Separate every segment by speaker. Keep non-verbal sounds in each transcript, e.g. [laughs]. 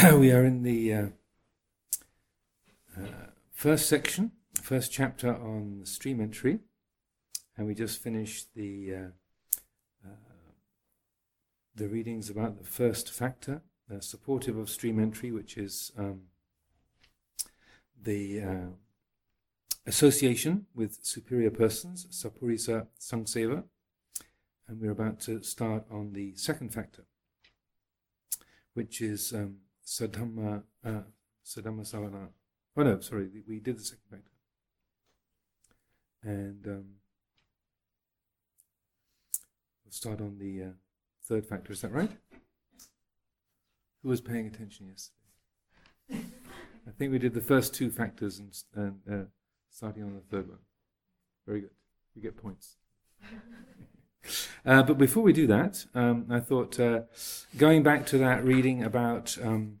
Speaker 1: [clears throat] we are in the uh, uh, first section, first chapter on stream entry, and we just finished the uh, uh the readings about the first factor, supportive of stream entry, which is um, the uh, association with superior persons, sappurisa sangseva, and we're about to start on the second factor, which is um, Saddhamma, uh, Saddhamma Savana. Oh no, sorry, we did the second factor. And um, we'll start on the uh, third factor, is that right? Who was paying attention yesterday? [laughs] I think we did the first two factors and, and uh, starting on the third one. Very good. You get points. [laughs] Uh, but before we do that, um, I thought uh, going back to that reading about um,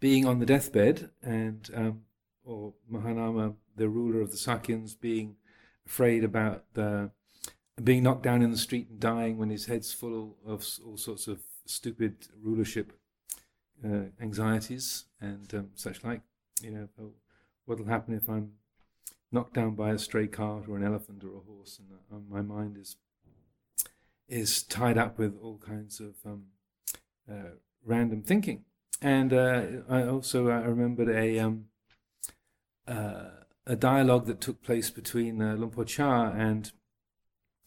Speaker 1: being on the deathbed and um, or Mahanama, the ruler of the Sakyans, being afraid about the, being knocked down in the street and dying when his head's full of all sorts of stupid rulership uh, anxieties and um, such like. You know, oh, what'll happen if I'm knocked down by a stray cart or an elephant or a horse, and uh, my mind is is tied up with all kinds of um, uh, random thinking. And uh, I also I remembered a um, uh, a dialogue that took place between uh, Luang Por Chah and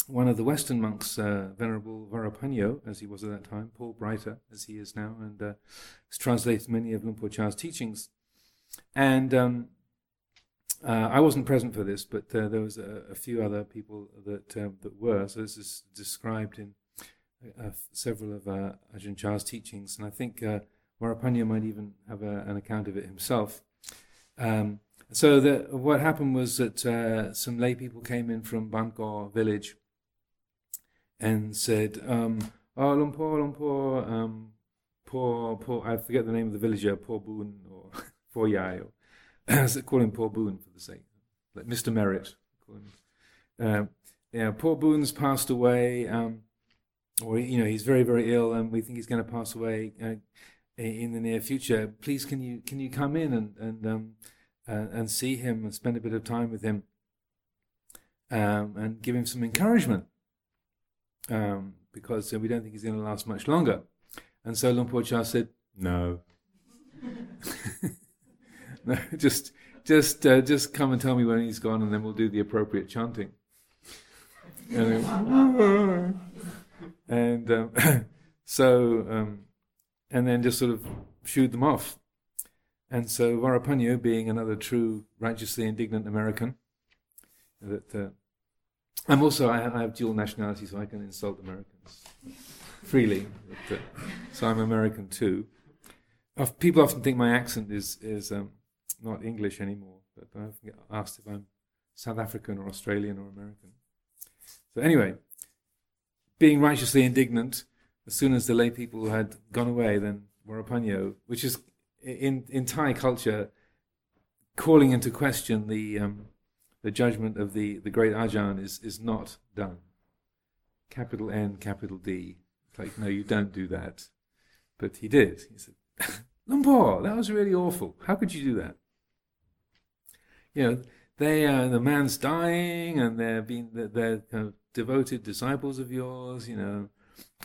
Speaker 1: one of the Western monks, uh, Venerable Varapanyo, as he was at that time, Paul Breiter, as he is now, and uh, has translated many of Luang Por Chah's teachings. And um, uh, I wasn't present for this, but uh, there was a, a, few other people that um, that were. So this is described in uh, several of uh, Ajahn Chah's teachings, and I think uh, Varapanyo might even have a, an account of it himself. Um, so the, what happened was that uh, some lay people came in from Bahn Gor village and said, um, "Oh, Luang Por, Luang Por, um, poor, poor, I forget the name of the villager, poor Boon or [laughs] poor Yai, or call him Poor Boon for the sake, like Mr. Merritt. Uh, yeah, poor Boon's passed away, um, or you know he's very very ill, and we think he's going to pass away uh, in the near future. Please, can you can you come in and and um, uh, and see him and spend a bit of time with him, um, and give him some encouragement, um, because we don't think he's going to last much longer. And so Luang Por Chah said, "No." [laughs] [laughs] Just just uh, just come and tell me when he's gone, and then we'll do the appropriate chanting. And, then, [laughs] and um, [coughs] so um, and then just sort of shooed them off. And so Varapanyo, being another true righteously indignant American, that uh, I'm also I, I, have dual nationality, so I can insult Americans freely. But, uh, so I'm American too. People often think my accent is is um, not English anymore, but I often get asked if I'm South African or Australian or American. So anyway, being righteously indignant, as soon as the lay people had gone away, then Varapanyo, which is in in Thai culture, calling into question the um, the judgment of the, the great Ajahn is, is not done. Capital N, capital D. It's like, no, you don't do that. But he did. He said, [laughs] Luang Por, that was really awful. How could you do that? You know, they uh, the man's dying, and they're being they're kind of devoted disciples of yours. You know,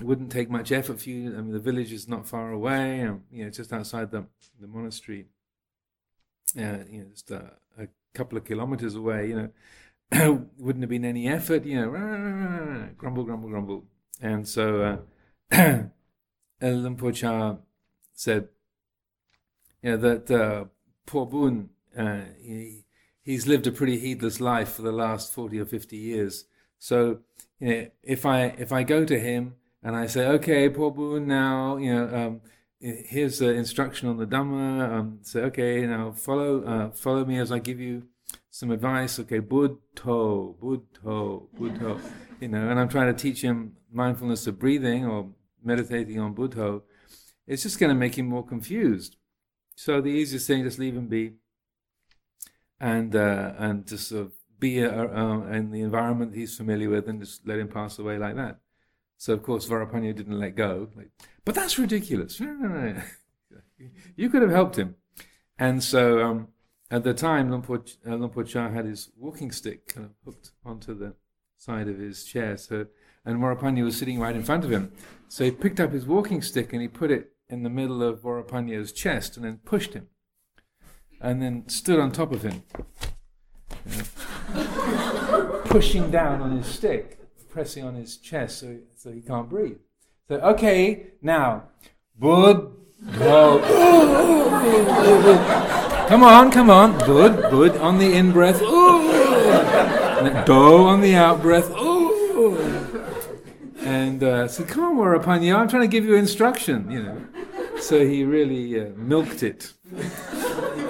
Speaker 1: it wouldn't take much effort for you. I mean, the village is not far away. And, you know, just outside the the monastery. Uh, you know, just a, a couple of kilometers away. You know, [coughs] wouldn't have been any effort. You know, [coughs] grumble, grumble, grumble. And so uh, [coughs] Por said, you know, that uh, poor Boon, uh, he, he's lived a pretty heedless life for the last 40 or 50 years. So, you know, if I if I go to him and I say, okay, poor Boon, now, you know, um, here's the instruction on the Dhamma. Um, say, okay, now follow uh, follow me as I give you some advice. Okay, Buddho, Buddho, Buddho. You know, and I'm trying to teach him mindfulness of breathing or meditating on Buddho. It's just going to make him more confused. So the easiest thing, is just leave him be and uh, and just sort of be uh, uh, in the environment he's familiar with and just let him pass away like that. So of course Varapanyo didn't let go. Like, but that's ridiculous. No, no, no. you could have helped him. And so um, at the time, Luang Por, uh, Chah had his walking stick kind of hooked onto the side of his chair. So, and Varapanyo was sitting right in front of him. So he picked up his walking stick and he put it in the middle of Varapanyo's chest and then pushed him. And then stood on top of him, you know, pushing down on his stick, pressing on his chest so, so he can't breathe. So, okay, now, Bud, go. come on, come on. Bud, Bud on the in breath. Do on the out breath. And uh, said, come on, Varapanyo, I'm trying to give you instruction, you know. So he really uh, milked it,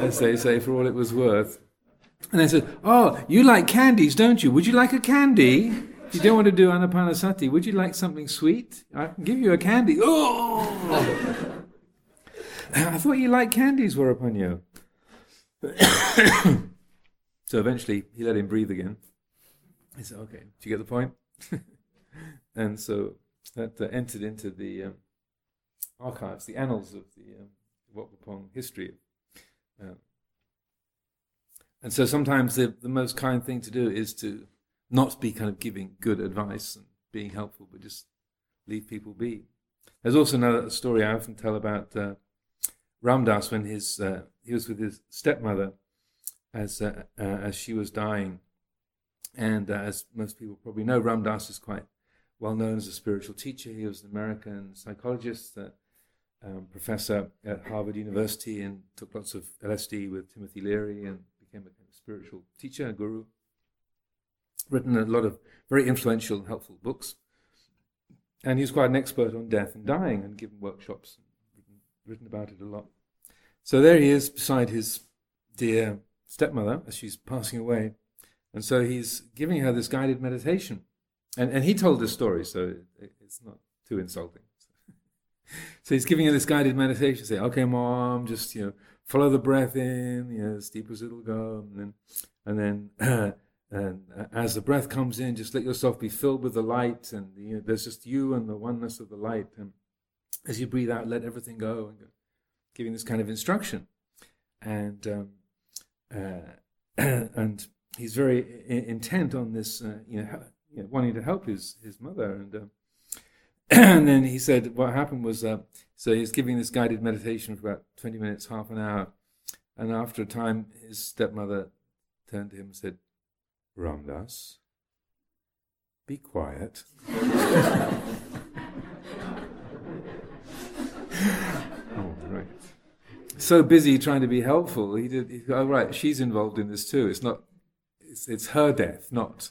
Speaker 1: as they say, for all it was worth. And they said, Oh, you like candies, don't you? Would you like a candy? If you don't want to do anapanasati, would you like something sweet? I can give you a candy. Oh! [laughs] I thought you liked candies, Varapanyo. [coughs] so eventually he let him breathe again. He said, Okay, do you get the point? [laughs] and so that uh, entered into the um, archives, the annals of the um, Wat Pong history. And so sometimes the, the most kind thing to do is to not be kind of giving good advice and being helpful, but just leave people be. There's also another story I often tell about uh, Ram Dass when his uh, he was with his stepmother as uh, uh as she was dying, and uh, as most people probably know, Ram Dass is quite well known as a spiritual teacher. He was an American psychologist, um, professor at Harvard University, and took lots of LSD with Timothy Leary and became a kind of spiritual teacher, guru. Written a lot of very influential, and helpful books. And he's quite an expert on death and dying and given workshops and written, written about it a lot. So there he is beside his dear stepmother as she's passing away. And so he's giving her this guided meditation. And, and he told this story, so it, it's not too insulting. [laughs] so he's giving her this guided meditation, say, okay, mom, just, you know, follow the breath in, you know, as deep as it'll go. And then, and then [clears throat] and as the breath comes in, just let yourself be filled with the light. And you know, there's just you and the oneness of the light. And as you breathe out, let everything go. And giving this kind of instruction. And, um, uh, [clears throat] and he's very I- intent on this, uh, you know, you know, wanting to help his his mother, and uh, and then he said what happened was uh, so he's giving this guided meditation for about twenty minutes, half an hour, and after a time, his stepmother turned to him and said, "Ram Dass, be quiet." [laughs] oh, right. So busy trying to be helpful, he did. He, oh, right, she's involved in this too. It's not. It's, it's her death, not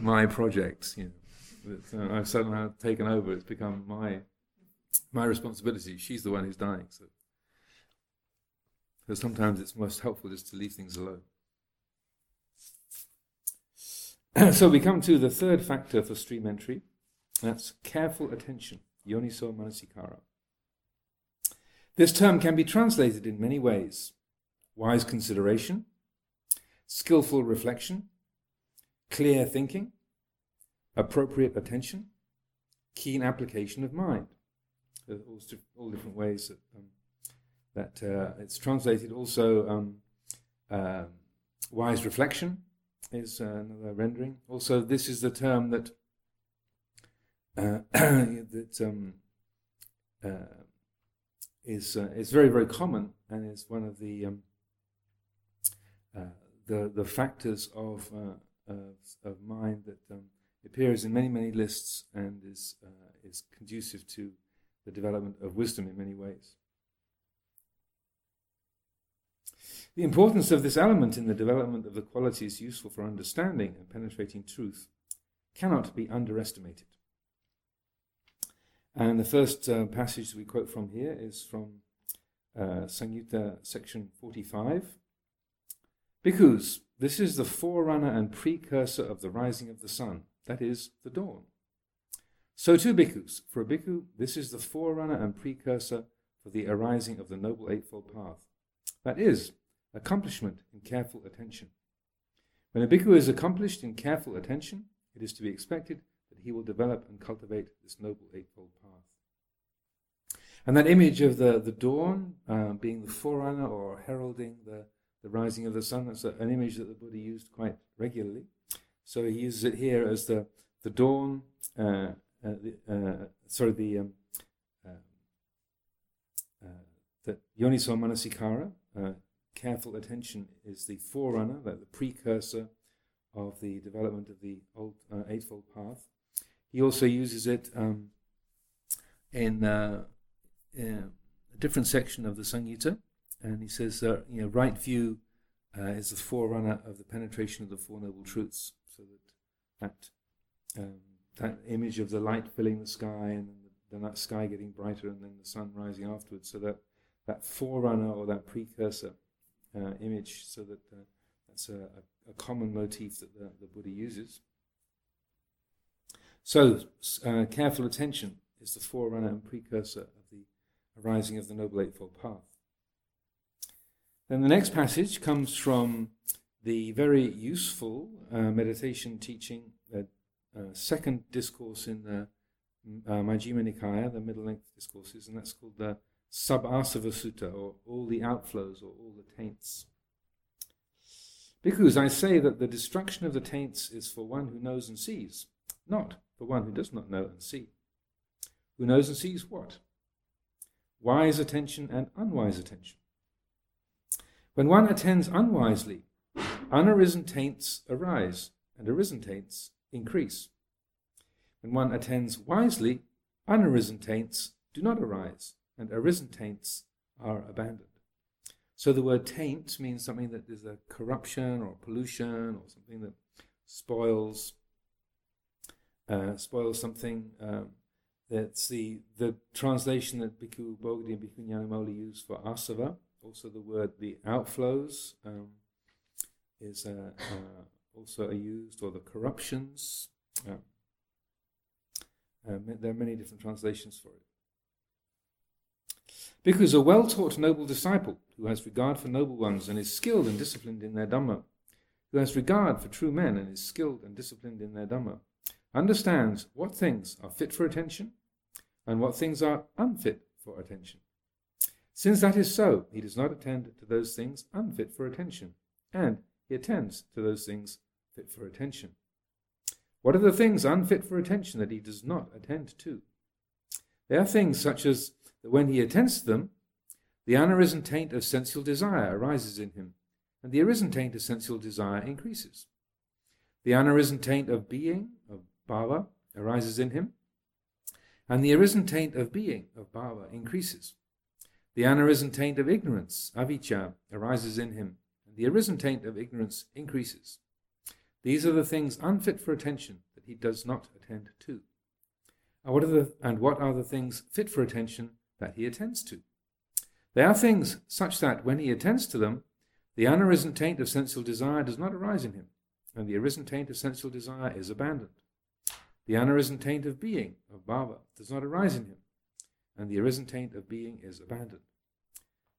Speaker 1: my project, you know, that uh, I've somehow taken over. It's become my my responsibility. She's the one who's dying. So, so sometimes it's most helpful just to leave things alone. [clears throat] so we come to the third factor for stream entry. That's careful attention, yoniso manasikara. This term can be translated in many ways wise consideration, skillful reflection, clear thinking, appropriate attention, keen application of mind. All, all different ways that, um, that uh, it's translated. Also, um, uh, wise reflection is uh, another rendering. Also, this is the term that uh, [clears throat] that um, uh, is uh, is very very common and is one of the um, the the factors of of, of mind that um, appears in many, many lists and is, uh, is conducive to the development of wisdom in many ways. The importance of this element in the development of the qualities useful for understanding and penetrating truth cannot be underestimated. And the first uh, passage we quote from here is from uh, section 45. Bhikkhus, this is the forerunner and precursor of the rising of the sun, that is, the dawn. So too, bhikkhus, for a bhikkhu, this is the forerunner and precursor for the arising of the Noble Eightfold Path. That is, accomplishment in careful attention. When a bhikkhu is accomplished in careful attention, it is to be expected that he will develop and cultivate this Noble Eightfold Path. And that image of the, the dawn uh, being the forerunner or heralding the, the rising of the sun, that's an image that the Buddha used quite regularly. So he uses it here as the, the dawn, uh, uh, uh, sorry, the, um, uh, uh, the yoniso manasikara, careful attention is the forerunner, like the precursor of the development of the old Eightfold Path. He also uses it um, in a different section of the Samyutta, and he says, uh, you know, right view uh, is the forerunner of the penetration of the Four Noble Truths. So that that, um, that image of the light filling the sky and then that sky getting brighter and then the sun rising afterwards. So that that forerunner or that precursor uh, image. So that uh, that's a, a, common motif that the, the Buddha uses. So uh, careful attention is the forerunner and precursor of the arising of the Noble Eightfold Path. Then the next passage comes from the very useful uh, meditation teaching, the uh, second discourse in the uh, Majjhima Nikaya, the middle length discourses, and that's called the Sabbasava Sutta, or all the outflows, or all the taints. Bhikkhus, I say that the destruction of the taints is for one who knows and sees, not for one who does not know and see. Who knows and sees what? wise attention and unwise attention. When one attends unwisely, unarisen taints arise, and arisen taints increase. When one attends wisely, unarisen taints do not arise, and arisen taints are abandoned. So the word taint means something that is a corruption or pollution or something that spoils uh, spoils something. Um, that's the, the translation that Bhikkhu Bodhi and Bhikkhu Nyanamoli use for asava. Also, the word the outflows um, is uh, also used, or the corruptions. Uh, there are many different translations for it. Because a well taught noble disciple who has regard for noble ones and is skilled and disciplined in their Dhamma, who has regard for true men and is skilled and disciplined in their Dhamma, understands what things are fit for attention and what things are unfit for attention. Since that is so, he does not attend to those things unfit for attention, and he attends to those things fit for attention. What are the things unfit for attention that he does not attend to? They are things such as that when he attends to them, the unarisen taint of sensual desire arises in him, and the arisen taint of sensual desire increases. The unarisen taint of being, of bhava, arises in him, and the arisen taint of being, of bhava, increases. The unarisen taint of ignorance, avijja, arises in him, the arisen taint of ignorance increases. These are the things unfit for attention that he does not attend to. And what are the, and what are the things fit for attention that he attends to? They are things such that when he attends to them, the unarisen taint of sensual desire does not arise in him, and the arisen taint of sensual desire is abandoned. The unarisen taint of being, of bhava, does not arise in him, and the arisen taint of being is abandoned.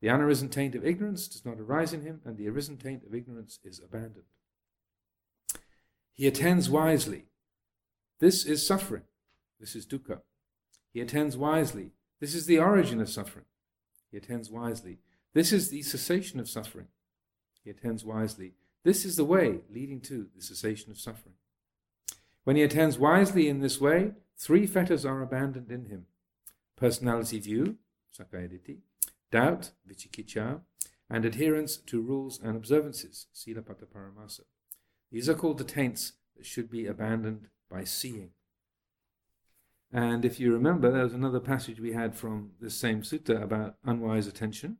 Speaker 1: The unarisen taint of ignorance does not arise in him, and the arisen taint of ignorance is abandoned. He attends wisely. This is suffering. This is dukkha. He attends wisely. This is the origin of suffering. He attends wisely. This is the cessation of suffering. He attends wisely. This is the way leading to the cessation of suffering. When he attends wisely in this way, three fetters are abandoned in him personality view, sakkayaditthi, doubt, vicikiccha, and adherence to rules and observances, silabbata paramasa. These are called the taints that should be abandoned by seeing. And if you remember, there was another passage we had from this same sutta about unwise attention.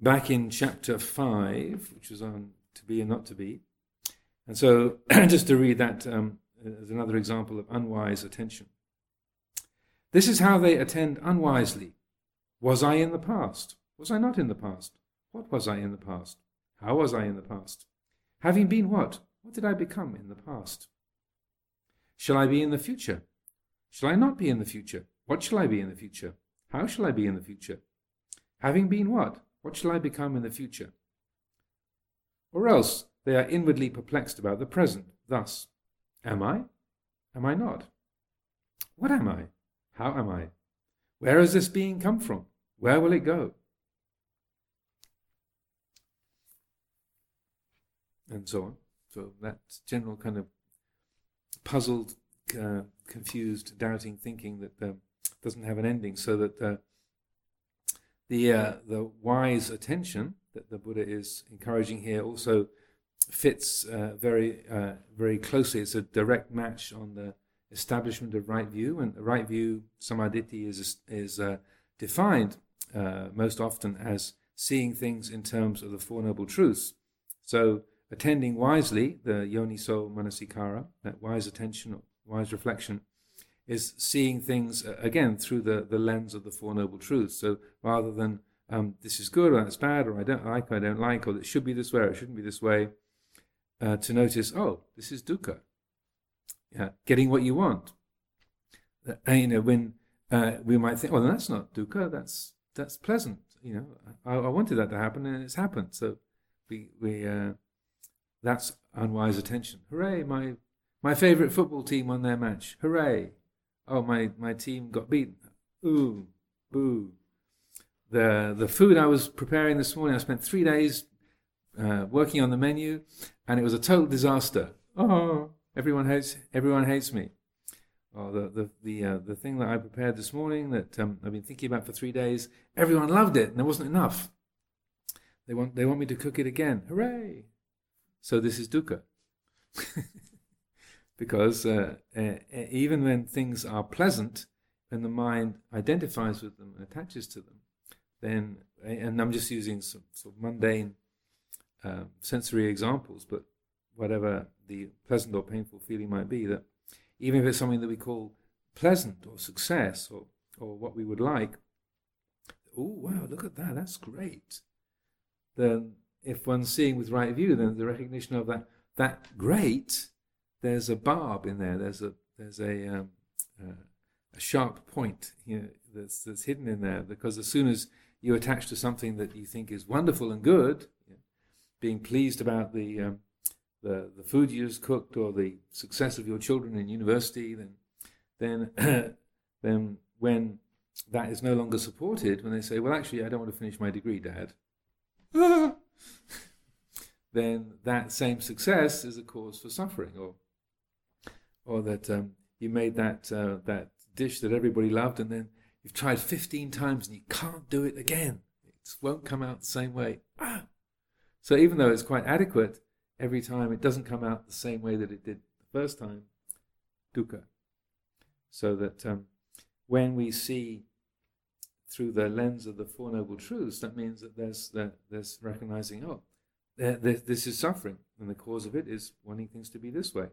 Speaker 1: Back in chapter 5, which was on to be and not to be, and so, [clears throat] just to read that um, as another example of unwise attention. This is how they attend unwisely. Was I in the past? Was I not in the past? What was I in the past? How was I in the past? Having been what? What did I become in the past? Shall I be in the future? Shall I not be in the future? What shall I be in the future? How shall I be in the future? Having been what? What shall I become in the future? Or else, they are inwardly perplexed about the present. Thus, am I? Am I not? What am I? How am I? Where has this being come from? Where will it go? And so on. So that general kind of puzzled, uh, confused, doubting thinking that uh, doesn't have an ending, so that uh, the uh, the wise attention that the Buddha is encouraging here also fits uh, very uh, very closely. It's a direct match on the establishment of right view, and the right view sammaditthi is is uh, defined uh, most often as seeing things in terms of the Four Noble Truths. So attending wisely, the yoniso manasikara, that wise attention, wise reflection, is seeing things uh, again through the, the lens of the Four Noble Truths. So rather than um, this is good or that's bad or I don't like or I don't like or it should be this way or it shouldn't be this way, uh, to notice, oh, this is dukkha. Yeah, getting what you want. Uh, you know, when uh, we might think, well, that's not dukkha, that's that's pleasant. You know, I, I, wanted that to happen and it's happened. So we we uh, that's unwise attention. Hooray! My my favorite football team won their match. Hooray! Oh, my my team got beaten. Ooh, boo. The the food I was preparing this morning, I spent three days uh, working on the menu, and it was a total disaster. Oh, everyone hates everyone hates me. Oh, the the the uh, the thing that I prepared this morning that um, I've been thinking about for three days, everyone loved it, and there wasn't enough. They want they want me to cook it again. Hooray! So this is dukkha. [laughs] because uh, uh, even when things are pleasant, and the mind identifies with them and attaches to them, then and I'm just using some sort of mundane uh, sensory examples, but whatever the pleasant or painful feeling might be, that even if it's something that we call pleasant or success or, or what we would like, oh, wow, look at that, that's great. Then if one's seeing with right view, then the recognition of that, that great, there's a barb in there, there's a, there's a, um, uh, a sharp point you know, that's, that's hidden in there, because as soon as you attach to something that you think is wonderful and good, being pleased about the, um, the, the food you just cooked or the success of your children in university, then, then, [clears throat] then when that is no longer supported, when they say, well, actually, I don't want to finish my degree, Dad, [laughs] then that same success is a cause for suffering, or, or that um, you made that, uh, that dish that everybody loved, and then you've tried 15 times and you can't do it again. It won't come out the same way. Ah! So even though it's quite adequate, every time it doesn't come out the same way that it did the first time, dukkha. So that um, when we see through the lens of the Four Noble Truths, that means that there's, that there's recognizing, oh, there, there, this is suffering, and the cause of it is wanting things to be this way.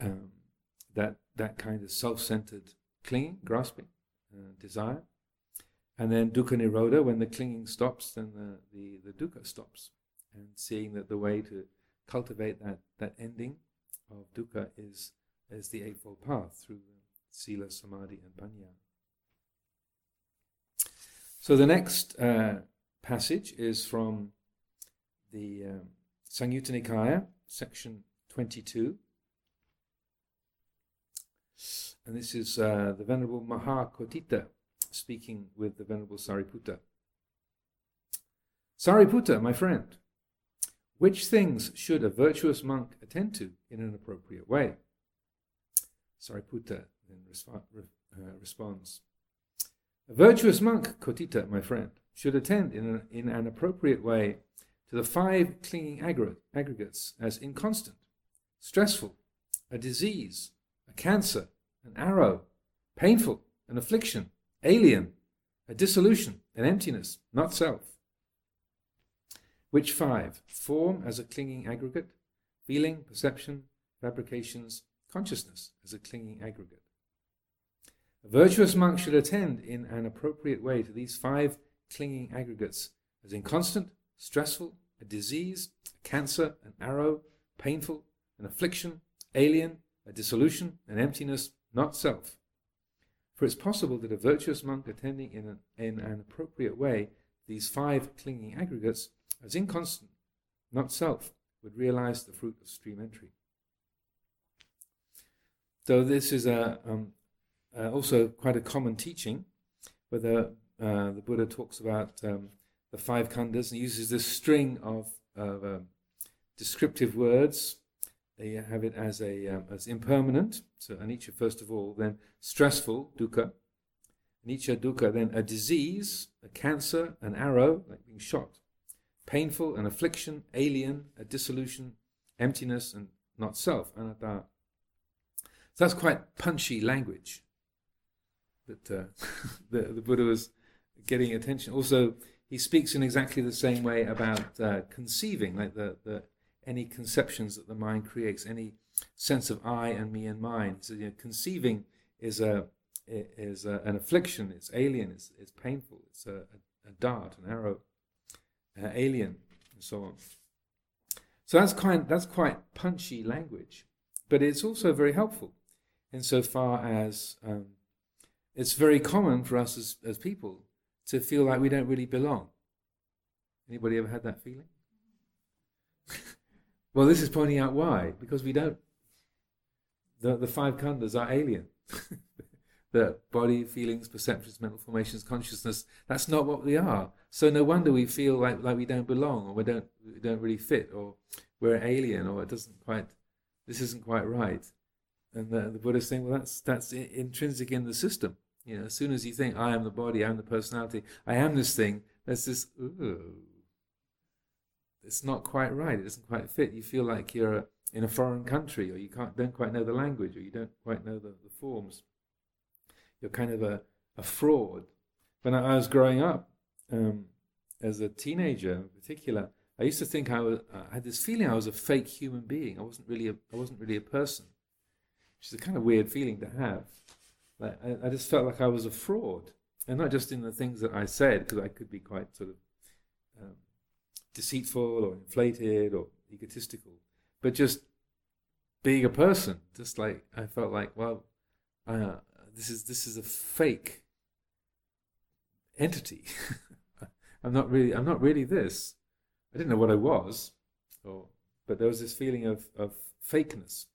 Speaker 1: Um, that, that kind of self centered clinging, grasping, uh, desire, and then dukkha nirodha, when the clinging stops, then the, the, the dukkha stops. And seeing that the way to cultivate that, that ending of dukkha is, is the Eightfold Path through sila, samadhi, and panya. So the next uh, passage is from the um, Samyutta Nikaya, section 22. And this is uh, the Venerable Mahakotthita speaking with the Venerable Sariputta. Sariputta, my friend, which things should a virtuous monk attend to in an appropriate way? Sariputta then resp- uh, responds A virtuous monk, Kotthita, my friend, should attend in an, in an appropriate way to the five clinging aggregates as inconstant, stressful, a disease, a cancer, an arrow, painful, an affliction, alien, a dissolution, an emptiness, not self. Which five? Form as a clinging aggregate, feeling, perception, fabrications, consciousness as a clinging aggregate. A virtuous monk should attend in an appropriate way to these five clinging aggregates as inconstant, stressful, a disease, a cancer, an arrow, painful, an affliction, alien, a dissolution, an emptiness, not self. For it's possible that a virtuous monk attending in an, in an appropriate way these five clinging aggregates as inconstant, not self, would realize the fruit of stream entry. So this is a, um, uh, also quite a common teaching, where the, uh, the Buddha talks about um, the five khandhas and uses this string of, of um, descriptive words. They have it as a um, as impermanent, so anicca first of all, then stressful, dukkha, anicca dukkha, then a disease, a cancer, an arrow, like being shot, painful, an affliction, alien, a dissolution, emptiness, and not self, anatta. So that's quite punchy language that uh, [laughs] the, the Buddha was getting attention. Also, he speaks in exactly the same way about uh, conceiving, like the, the any conceptions that the mind creates, any sense of I and me and mine. So you know, conceiving is a is a, an affliction. It's alien. It's, it's painful. It's a, a, a dart, an arrow, uh, alien, and so on. So that's quite that's quite punchy language, but it's also very helpful insofar as um, it's very common for us as, as people to feel like we don't really belong. Anybody ever had that feeling? [laughs] well, this is pointing out why. Because we don't. The, the five khandhas are alien. [laughs] the body, feelings, perceptions, mental formations, consciousness, that's not what we are. So no wonder we feel like, like we don't belong or we don't, we don't really fit or we're alien or it doesn't quite, this isn't quite right. And the, the Buddha is saying, well, that's, that's intrinsic in the system. You know, as soon as you think, I am the body, I am the personality, I am this thing, there's this, ooh, it's not quite right. It doesn't quite fit. You feel like you're in a foreign country, or you can't, don't quite know the language, or you don't quite know the, the forms. You're kind of a, a fraud. When I, was growing up, um, as a teenager in particular, I used to think I was. I had this feeling I was a fake human being. I wasn't really a. I wasn't really a person, which is a kind of weird feeling to have. Like, I, I, just felt like I was a fraud, and not just in the things that I said, because I could be quite sort of um, deceitful or inflated or egotistical, but just being a person. Just like I felt like, well, uh, this is this is a fake entity. [laughs] I'm not really I'm not really this. I didn't know what I was, or but there was this feeling of of fakeness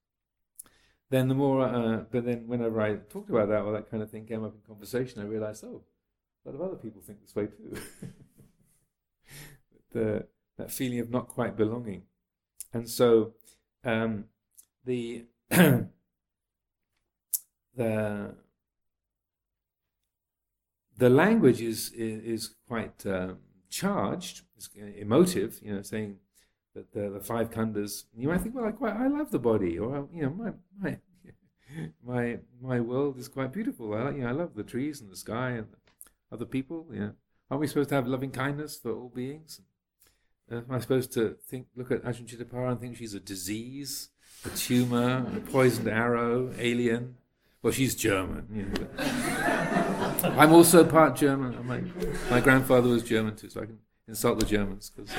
Speaker 1: then the more, uh, but then whenever I talked about that or that kind of thing came up in conversation, I realized, oh, a lot of other people think this way too. [laughs] the, that feeling of not quite belonging. And so um, the, [clears throat] the, the language is, is quite um, charged, it's emotive, you know, saying, that the, the five khandhas, you might think, well, I quite, I love the body, or you know, my my [laughs] my my world is quite beautiful. I you know, I love the trees and the sky and other people. You know, aren't we supposed to have loving kindness for all beings? Uh, am I supposed to think, look at Ajahn Cittapala and think she's a disease, a tumor, a poisoned arrow, alien? Well, she's German. You know, [laughs] I'm also part German. My, my grandfather was German too, so I can insult the Germans because.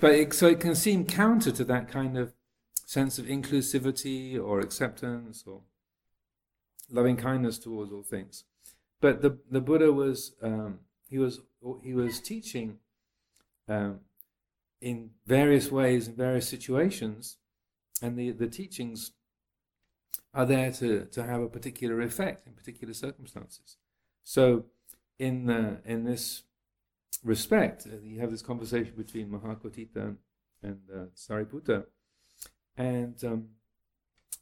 Speaker 1: But it, so it can seem counter to that kind of sense of inclusivity or acceptance or loving kindness towards all things. But the the Buddha was um, he was he was teaching um, in various ways in various situations, and the the teachings are there to to have a particular effect in particular circumstances. So in the, in this respect, uh, you have this conversation between Mahakotthita and uh, Sariputta, and um,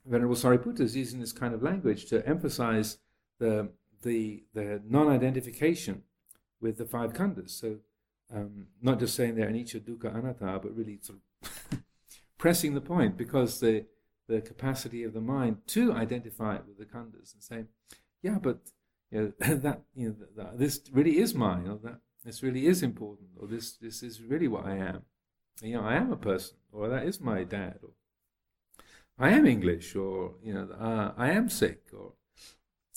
Speaker 1: Venerable Sariputta is using this kind of language to emphasize the the the non-identification with the five khandhas. So, um, not just saying they're anicca, dukkha, anatta, but really sort of [laughs] pressing the point because the the capacity of the mind to identify with the khandhas and say, yeah, but you know, [laughs] that you know that, this really is mine, or that this really is important, or this this is really what I am. You know, I am a person, or that is my dad, or I am English, or you know, uh, I am sick, or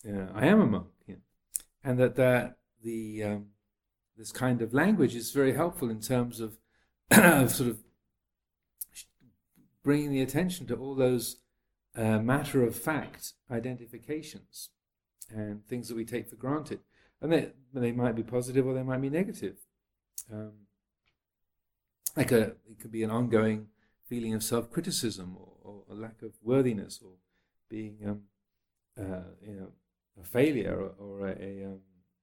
Speaker 1: I am a monk, you know. and that that the um, this kind of language is very helpful in terms of [clears throat] sort of bringing the attention to all those uh, matter of fact identifications and things that we take for granted. And they, they might be positive or they might be negative. Um, like a, it could be an ongoing feeling of self criticism or, or, a lack of worthiness or being um, uh, you know a failure or, or a, a, um,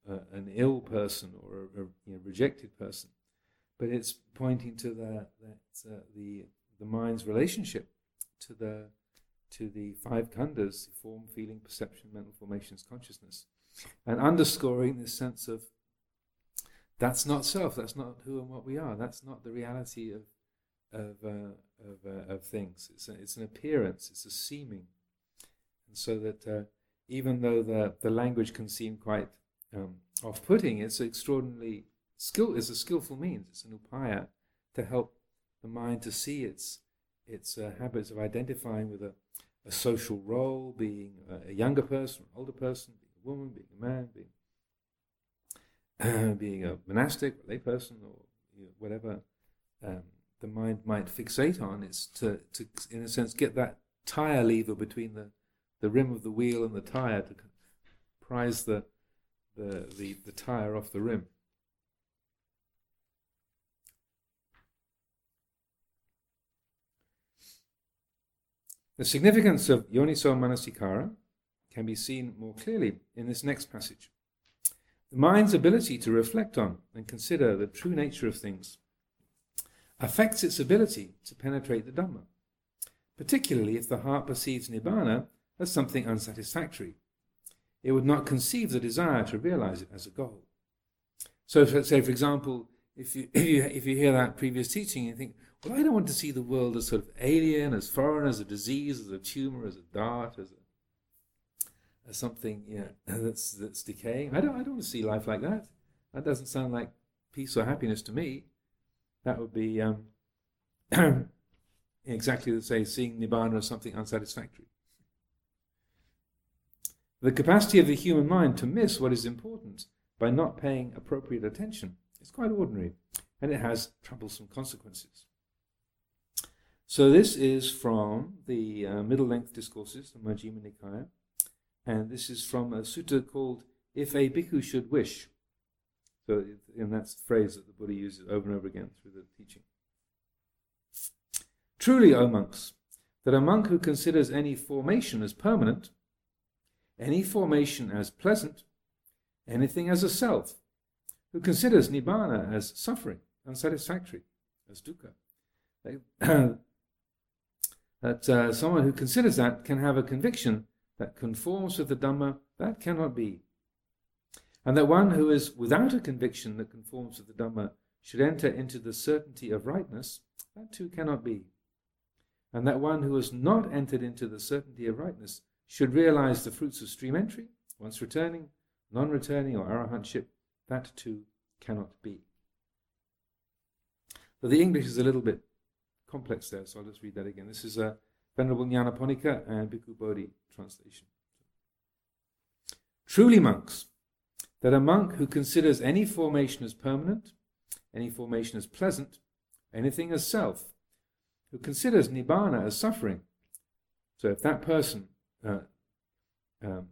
Speaker 1: a, an ill person or a, you know, rejected person, but it's pointing to the that uh, the the mind's relationship to the to the five khandhas: form, feeling, perception, mental formations, consciousness, and underscoring this sense of that's not self. That's not who and what we are. That's not the reality of of uh, of, uh, of things. It's a, it's an appearance. It's a seeming, and so that uh, even though the the language can seem quite um, off-putting, it's extraordinarily skill. It's a skillful means. It's an upaya to help the mind to see its its uh, habits of identifying with a, a social role, being a, a younger person, an older person, being a woman, being a man, being [clears throat] being a monastic, a layperson, or you know, whatever um, the mind might fixate on, is to, to, in a sense, get that tire lever between the, the rim of the wheel and the tire to prise the, the, the, the tire off the rim. The significance of yoniso manasikara can be seen more clearly in this next passage. The mind's ability to reflect on and consider the true nature of things affects its ability to penetrate the Dhamma, particularly if the heart perceives Nibbana as something unsatisfactory. It would not conceive the desire to realize it as a goal. So, say, for example, if you, [coughs] if you, if you hear that previous teaching, you think, well, I don't want to see the world as sort of alien, as foreign, as a disease, as a tumor, as a dart, as a as something you know, [laughs] that's that's decaying. I don't I don't want to see life like that. That doesn't sound like peace or happiness to me. That would be um, [clears throat] exactly the same seeing nibbana as something unsatisfactory. The capacity of the human mind to miss what is important by not paying appropriate attention is quite ordinary, and it has troublesome consequences. So this is from the uh, middle-length discourses, the Majjhima Nikaya, and this is from a sutta called If a Bhikkhu Should Wish. So, and that's the phrase that the Buddha uses over and over again through the teaching. Truly, O monks, that a monk who considers any formation as permanent, any formation as pleasant, anything as a self, who considers nibbana as suffering, unsatisfactory, as dukkha, [clears throat] that uh, someone who considers that can have a conviction that conforms with the Dhamma, that cannot be. And that one who is without a conviction that conforms with the Dhamma should enter into the certainty of rightness, that too cannot be. And that one who has not entered into the certainty of rightness should realize the fruits of stream entry, once returning, non returning, or arahantship, that too cannot be. But the English is a little bit complex there, so I'll just read that again. This is a Venerable Nyanaponika and Bhikkhu Bodhi translation. Truly, monks, that a monk who considers any formation as permanent, any formation as pleasant, anything as self, who considers nibbana as suffering, so if that person uh, um,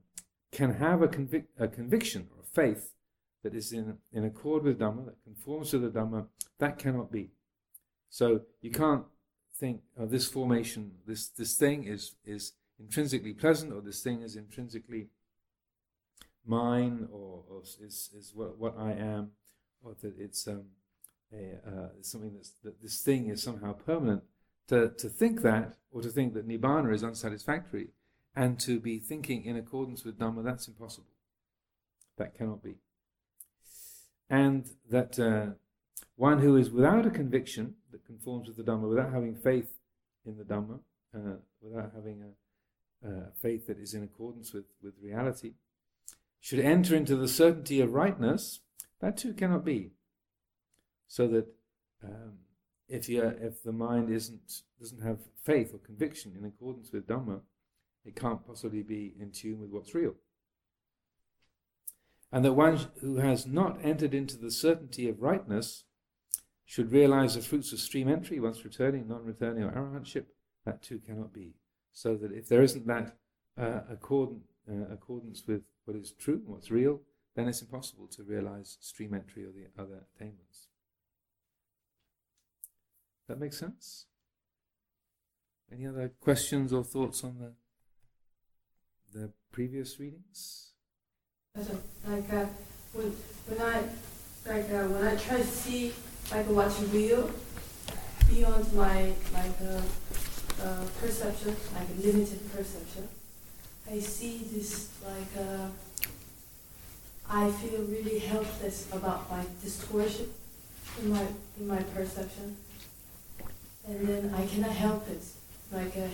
Speaker 1: can have a, convic- a, conviction or a faith that is in, in accord with Dhamma, that conforms to the Dhamma, that cannot be. So you can't think of this formation, this this thing is is intrinsically pleasant, or this thing is intrinsically mine, or, or is is what, what I am, or that it's um, a, uh, something that's that this thing is somehow permanent. To to think that, or to think that nibbana is unsatisfactory, and to be thinking in accordance with Dhamma, that's impossible. That cannot be. And that uh, one who is without a conviction that conforms with the Dhamma, without having faith in the Dhamma, uh, without having a, a, faith that is in accordance with, with reality, should enter into the certainty of rightness, that too cannot be. So that um, if, you, if the mind isn't, doesn't have faith or conviction in accordance with Dhamma, it can't possibly be in tune with what's real. And that one who has not entered into the certainty of rightness should realize the fruits of stream entry once returning, non returning, or arahantship, that too cannot be. So that if there isn't that uh, uh, accordance with what is true, and what's real, then it's impossible to realize stream entry or the other attainments. That makes sense? Any other questions or thoughts on the the previous readings?
Speaker 2: Like uh, when when I like uh, when I try to see like what's real beyond my like uh, uh, perception, like limited perception, I see this like uh, I feel really helpless about my distortion in my in my perception, and then I cannot help it. Like uh,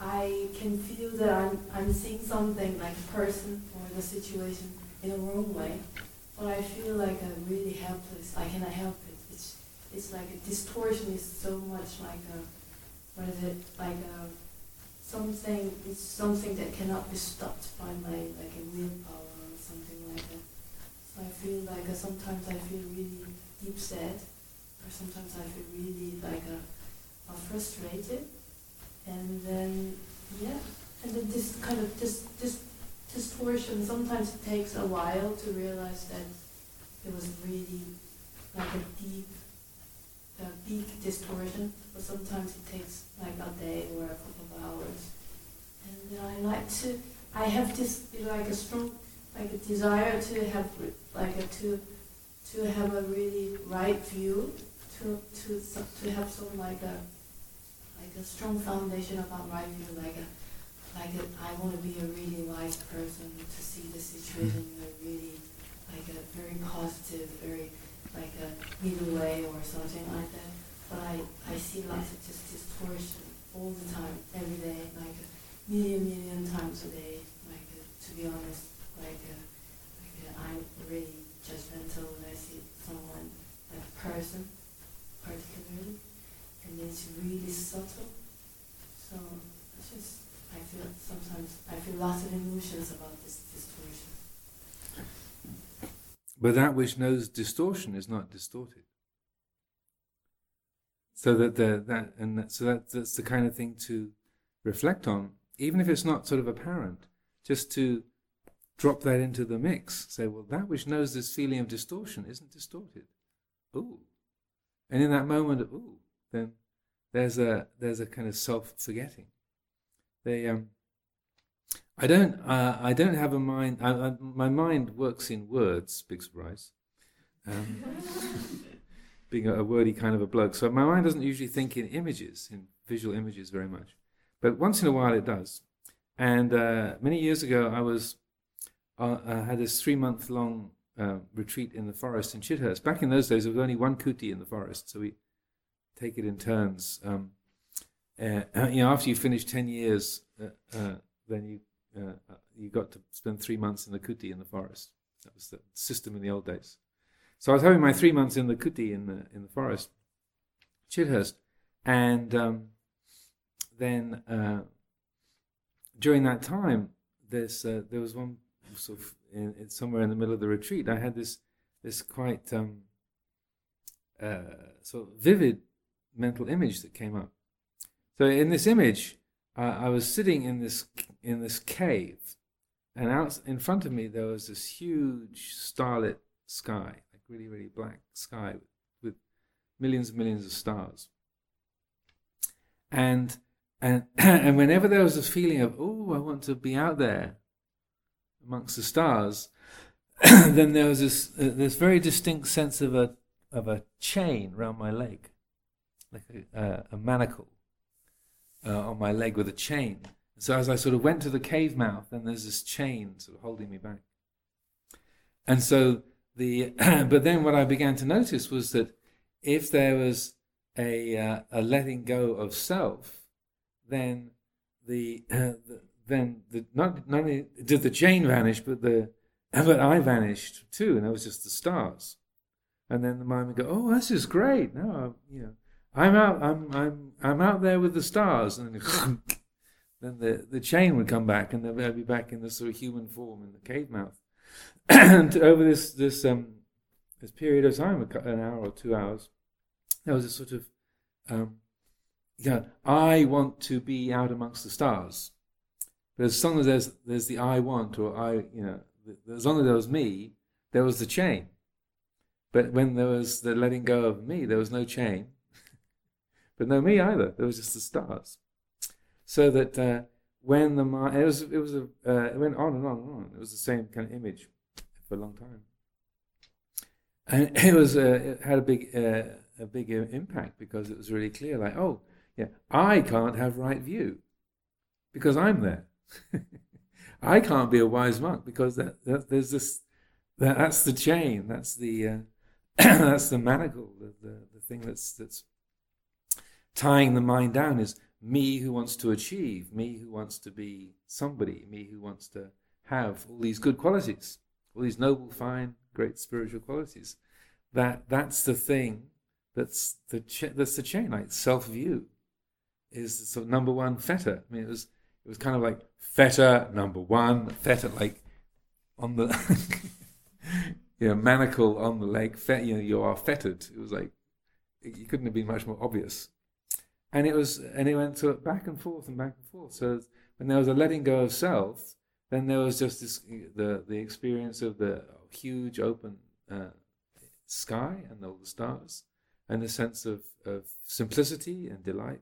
Speaker 2: I can feel that I'm I'm seeing something like a person or the situation in a wrong way, but I feel like I'm really helpless. I cannot help it. It's it's like a distortion is so much like a what is it like a something it's something that cannot be stopped by my like a willpower or something like that. So I feel like uh, sometimes I feel really deep sad, or sometimes I feel really like a, uh, frustrated, and then yeah, and then this kind of this this distortion. Sometimes it takes a while to realize that it was really like a deep, a big distortion, but sometimes it takes like a day or a couple of hours. And I like to, I have this like a strong, like a desire to have like a, to, to have a really right view, to to to have some like a, like a strong foundation about right view, like a like a, I want to be a really wise person to see the situation in a really like a very positive, very like a middle way or something like that. But I, I see lots of just distortion all the time, every day, like a million, million times a day. Like a, to be honest, like a, like a, I'm really judgmental when I see someone, like a person, particularly, and it's really subtle. So I feel sometimes I feel lots of emotions about this distortion.
Speaker 1: But that which knows distortion is not distorted. So that the, that and that, so that that's the kind of thing to reflect on, even if it's not sort of apparent, just to drop that into the mix. Say, well, that which knows this feeling of distortion isn't distorted. Ooh, and in that moment ooh, then there's a there's a kind of self forgetting. They, um, I don't, uh, I don't have a mind. I, I, my mind works in words. Big surprise. Um, [laughs] being a, a, wordy kind of a bloke, so my mind doesn't usually think in images, in visual images, very much. But once in a while, it does. And uh, many years ago, I was, uh, I had this three-month-long uh, retreat in the forest in Chithurst. Back in those days, there was only one kuti in the forest, so we take it in turns. Um, [clears throat] you know, after you finish 10 years, uh, uh, then you, uh, uh, you got to spend three months in the kuti in the forest. That was the system in the old days. So I was having my three months in the kuti in the, in the forest, Chithurst, and um, then uh, during that time, there's, there was one sort of in, in somewhere in the middle of the retreat, I had this, this quite um, sort of vivid mental image that came up so in this image, uh, I was sitting in this in this cave, and out in front of me there was this huge starlit sky, like really really black sky with, millions and millions of stars. And and [clears throat] and whenever there was a feeling of oh I want to be out there amongst the stars, [clears throat] then there was this uh, this very distinct sense of a of a chain around my leg, like a, uh, a manacle uh, on my leg with a chain. So as I sort of went to the cave mouth, then there's this chain sort of holding me back. And so the, [clears throat] but then what I began to notice was that if there was a, uh, a letting go of self, then the, uh, [clears throat] the then the, not, not only did the chain vanish, but the, [clears throat] but I vanished too, and there was just the stars. And then the mind would go, "Oh, this is great! Now, you know, I'm out. I'm I'm I'm out there with the stars, and [laughs] then the the chain would come back, and they'd be back in the sort of human form in the cave mouth. [clears throat] and over this this um this period of time, an hour or two hours, there was a sort of um, know I want to be out amongst the stars. But as long as there's there's the I want or I you know as long as there was me, there was the chain. But when there was the letting go of me, there was no chain but no me either. There was just the stars. So that uh, when the mind, it was, it was a, uh, it went on and on and on. It was the same kind of image for a long time, and [laughs] it was, uh, it had a big, uh, a big impact because it was really clear, like, oh, yeah, I can't have right view because I'm there. [laughs] I can't be a wise monk because that, that there's this, that, that's the chain, that's the, uh, [clears throat] that's the manacle, the, the, the thing that's that's tying the mind down is me who wants to achieve, me who wants to be somebody, me who wants to have all these good qualities, all these noble, fine, great spiritual qualities. That that's the thing. That's the ch- that's the chain. Like self view is the sort of number one fetter. I mean, it was it was kind of like fetter number one, fetter like on the [laughs] you know manacle on the leg. Fet, you know, you are fettered. It was like it couldn't have been much more obvious and it was and it went to back and forth and back and forth. So when there was a letting go of self, then there was just this the the experience of the huge open uh, sky and all the stars, and the sense of, of simplicity and delight,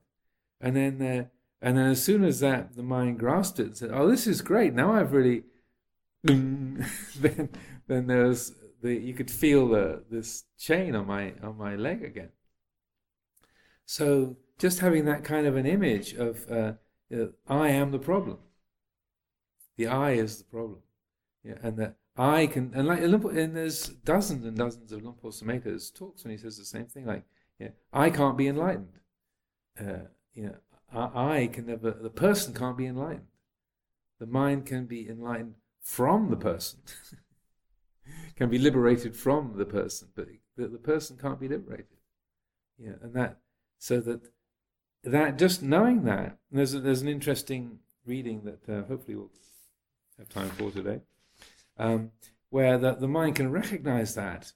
Speaker 1: and then uh, and then as soon as that the mind grasped it and said, "Oh, this is great! Now I've really," [laughs] then then there was the you could feel the this chain on my on my leg again. So just having that kind of an image of uh, I am the problem. The I is the problem, yeah, and that I can and like and there's dozens and dozens of Luang Por talks when he says the same thing, like yeah, I can't be enlightened. Uh, you know, I, I can never. The person can't be enlightened. The mind can be enlightened from the person, [laughs] can be liberated from the person, but the, the person can't be liberated. Yeah, and that so that that just knowing that there's a, there's an interesting reading that uh, hopefully we'll have time for today, um, where the, the mind can recognize that,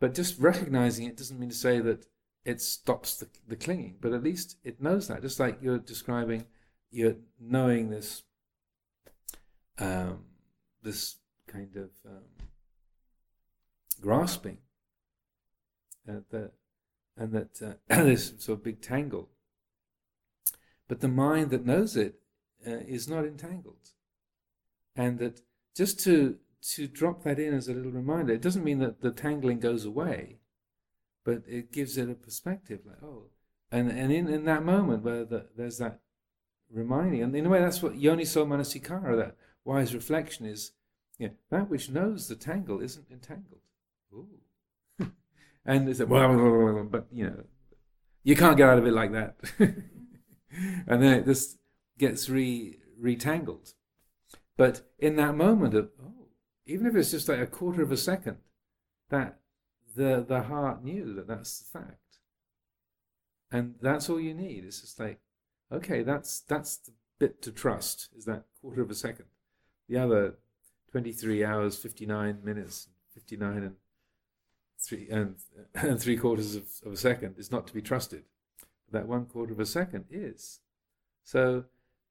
Speaker 1: but just recognizing it doesn't mean to say that it stops the, the clinging, but at least it knows that. Just like you're describing, you're knowing this um, this kind of um, grasping, uh, that, and that uh, [clears throat] this sort of big tangle but the mind that knows it uh, is not entangled. And that just to, to drop that in as a little reminder, it doesn't mean that the tangling goes away, but it gives it a perspective like, oh, and, and in, in that moment where the, there's that reminding, and in a way that's what yoni yoniso manasikara, that wise reflection is, yeah, that which knows the tangle isn't entangled. Ooh. [laughs] and it's like, but you know, you can't get out of it like that. [laughs] and then it just gets re retangled. But in that moment of oh, even if it's just like a quarter of a second, that the the heart knew that that's the fact, and that's all you need. It's just like okay, that's that's the bit to trust is that quarter of a second. The other twenty three hours, fifty nine minutes, fifty nine and three and, [laughs] and three quarters of, of a second is not to be trusted that one quarter of a second is. So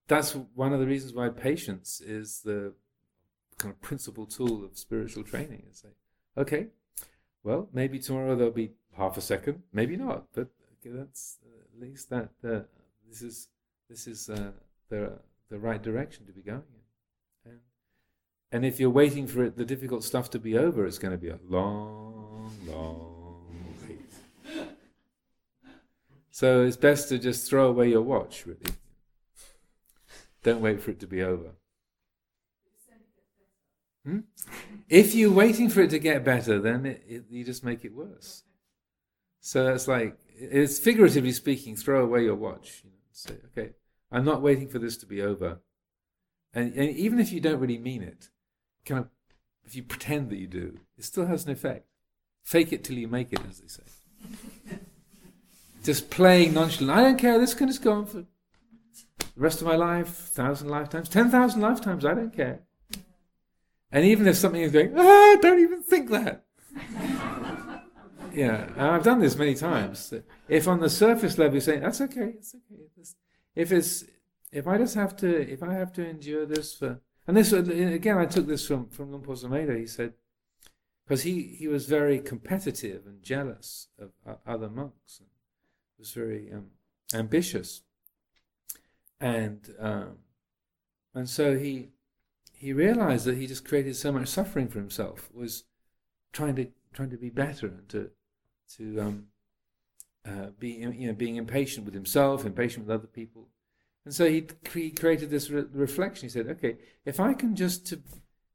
Speaker 1: that's one of the reasons why patience is the kind of principal tool of spiritual training. It's like, okay, well, maybe tomorrow there'll be half a second, maybe not, but okay, that's uh, at least that uh, this is this is uh, the the right direction to be going in. And, and if you're waiting for it, the difficult stuff to be over, it's going to be a long, long So it's best to just throw away your watch, really. Don't wait for it to be over. Hmm? If you're waiting for it to get better, then it, it, you just make it worse. So it's like, it's figuratively speaking, throw away your watch. You know, say, okay, I'm not waiting for this to be over. And, and even if you don't really mean it, kind of, if you pretend that you do, it still has an effect. Fake it till you make it, as they say [laughs] just playing nonchalant. I don't care. This can just go on for the rest of my life, thousand lifetimes, ten thousand lifetimes. I don't care. And even if something is going, ah, don't even think that. [laughs] yeah, I've done this many times. If on the surface level you're saying that's okay, it's okay. If it's if I just have to if I have to endure this for and this again I took this from from Por Sumedho. He said because he he was very competitive and jealous of other monks was very um, ambitious, and um, and so he he realized that he just created so much suffering for himself. Was trying to trying to be better and to to um, uh, be you know being impatient with himself, impatient with other people, and so he, created this re- reflection. He said, "Okay, if I can just to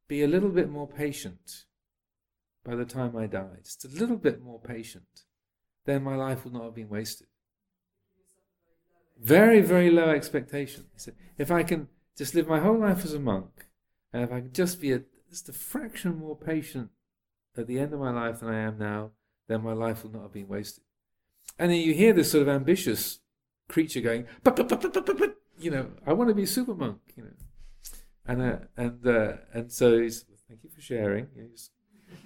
Speaker 1: be a little bit more patient by the time I die, just a little bit more patient, then my life will not have been wasted." Very, very low expectations. He said, "If I can just live my whole life as a monk, and if I can just be a, just a fraction more patient at the end of my life than I am now, then my life will not have been wasted." And then you hear this sort of ambitious creature going, but, but, but, but, but, but, you know, I want to be a super monk, you know. And uh, and uh, and so he's, thank you for sharing.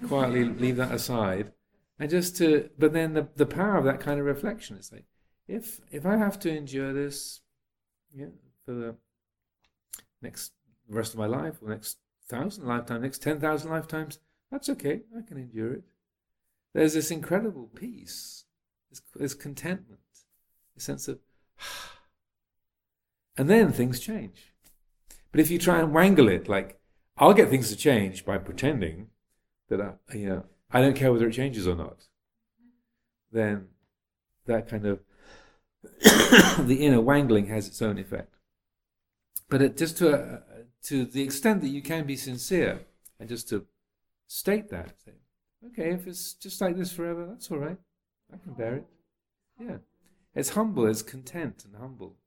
Speaker 1: Quietly leave that aside, and just to, but then the the power of that kind of reflection is like, if if I have to endure this, yeah, for the next rest of my life, or next thousand lifetime, next ten thousand lifetimes, that's okay. I can endure it. There's this incredible peace, this, this contentment, a sense of [sighs] and then things change. But if you try and wangle it, like, I'll get things to change by pretending that I, you know, I don't care whether it changes or not, then that kind of [coughs] the inner wangling has its own effect. But it, just to uh, to the extent that you can be sincere and just to state that, say, okay, if it's just like this forever, that's all right. I can bear it. Yeah. It's humble, it's content and humble.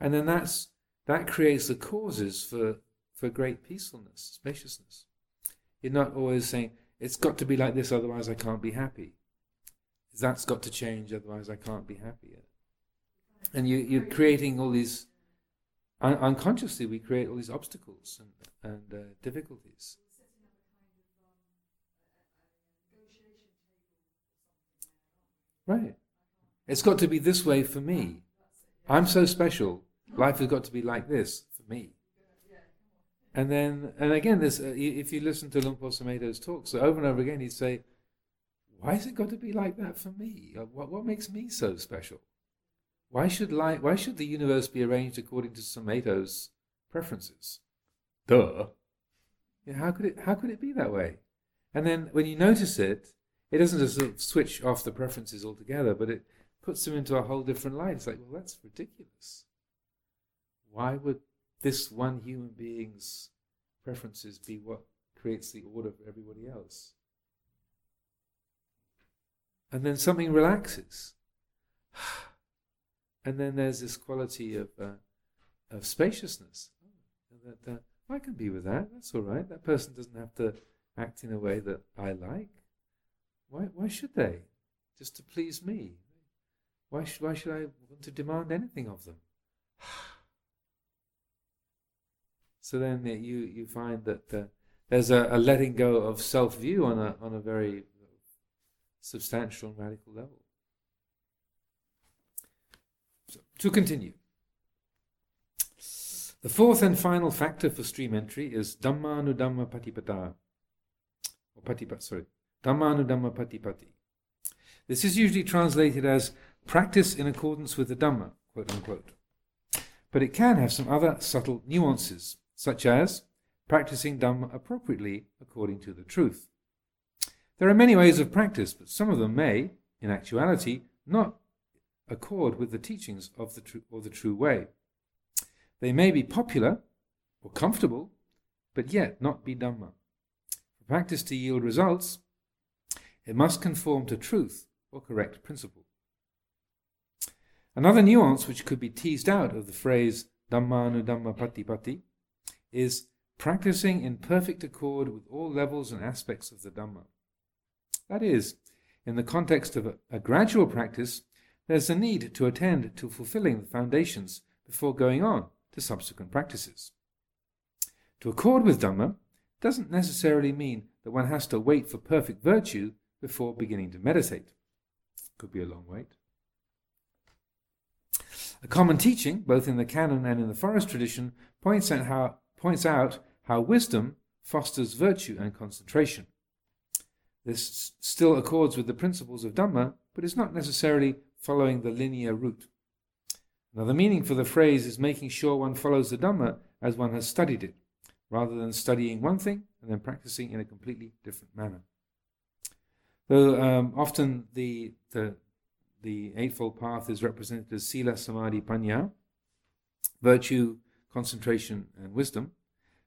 Speaker 1: And then that's that creates the causes for for great peacefulness, spaciousness. You're not always saying, it's got to be like this, otherwise I can't be happy. That's got to change, otherwise I can't be happy. And you, you're creating all these, un- unconsciously, we create all these obstacles and, and uh, difficulties. Right. It's got to be this way for me. I'm so special. Life has got to be like this for me. And then, and again, this, uh, if you listen to Luang Por talks, so over and over again, he'd say, why has it got to be like that for me? Uh, what, what makes me so special? Why should, life, why should the universe be arranged according to Sumedho's preferences? Duh. How, could it, how could it be that way? And then when you notice it, it doesn't just sort of switch off the preferences altogether, but it puts them into a whole different light. It's like, well, that's ridiculous. Why would this one human being's preferences be what creates the order for everybody else? And then something relaxes. [sighs] And then there's this quality of, uh, of spaciousness. That, uh, I can be with that, that's all right. That person doesn't have to act in a way that I like. Why, why should they? Just to please me. Why should, why should I want to demand anything of them? [sighs] so then you, you find that uh, there's a, a, letting go of self view on a, on a very substantial and radical level. So, to continue. The fourth and final factor for stream entry is Dhammanudhamma Patipada. Or Patipat, sorry. Dhammanudhamma Patipati. This is usually translated as practice in accordance with the Dhamma, quote unquote. But it can have some other subtle nuances, such as practicing Dhamma appropriately according to the truth. There are many ways of practice, but some of them may, in actuality, not accord with the teachings of the true or the true way. They may be popular or comfortable, but yet not be Dhamma. For practice to yield results, it must conform to truth or correct principle. Another nuance which could be teased out of the phrase Dhammanudhamma Patipati is practicing in perfect accord with all levels and aspects of the Dhamma. That is, in the context of a, a gradual practice, there's a need to attend to fulfilling the foundations before going on to subsequent practices. To accord with Dhamma doesn't necessarily mean that one has to wait for perfect virtue before beginning to meditate. Could be a long wait. A common teaching, both in the canon and in the forest tradition, points out how, points out how wisdom fosters virtue and concentration. This still accords with the principles of Dhamma, but is not necessarily following the linear route. Now, the meaning for the phrase is making sure one follows the Dhamma as one has studied it, rather than studying one thing and then practicing in a completely different manner. Though um, often the, the, the Eightfold Path is represented as Sila, Samadhi, Panya, virtue, concentration, and wisdom,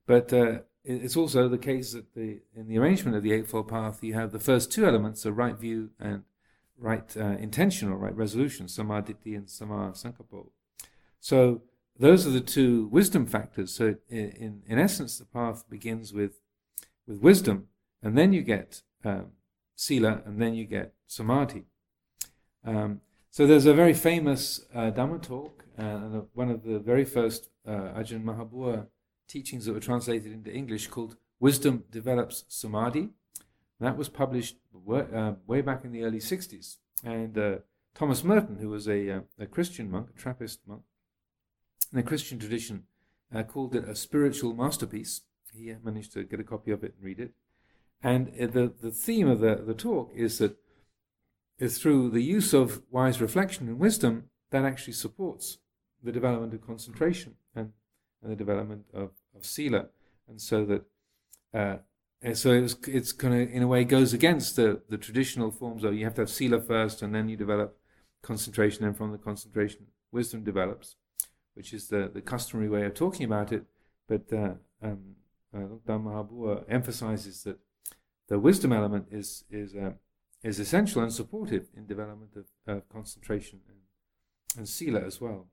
Speaker 1: but uh, it's also the case that the, in the arrangement of the Eightfold Path, you have the first two elements of right view and right uh, intention or right resolution, sammaditthi and samma sankappo. So those are the two wisdom factors. So in, in, essence, the path begins with with wisdom, and then you get um, sila, and then you get samadhi. Um, so there's a very famous uh, Dhamma talk, uh, one of the very first uh, Ajahn Mahabua teachings that were translated into English called Wisdom Develops Samadhi. That was published way, uh, way back in the early 60s. And uh, Thomas Merton, who was a, uh, a, Christian monk, a Trappist monk, in the Christian tradition, uh, called it a spiritual masterpiece. He managed to get a copy of it and read it. And uh, the, the theme of the, the talk is that through the use of wise reflection and wisdom that actually supports the development of concentration and, and the development of, of sila. And so that uh, and so it's, it's kind of in a way goes against the, the traditional forms of you have to have sila first and then you develop concentration and from the concentration wisdom develops which is the, the customary way of talking about it but uh, um, uh, emphasizes that the wisdom element is is uh, is essential and supportive in development of uh, concentration and, and sila as well.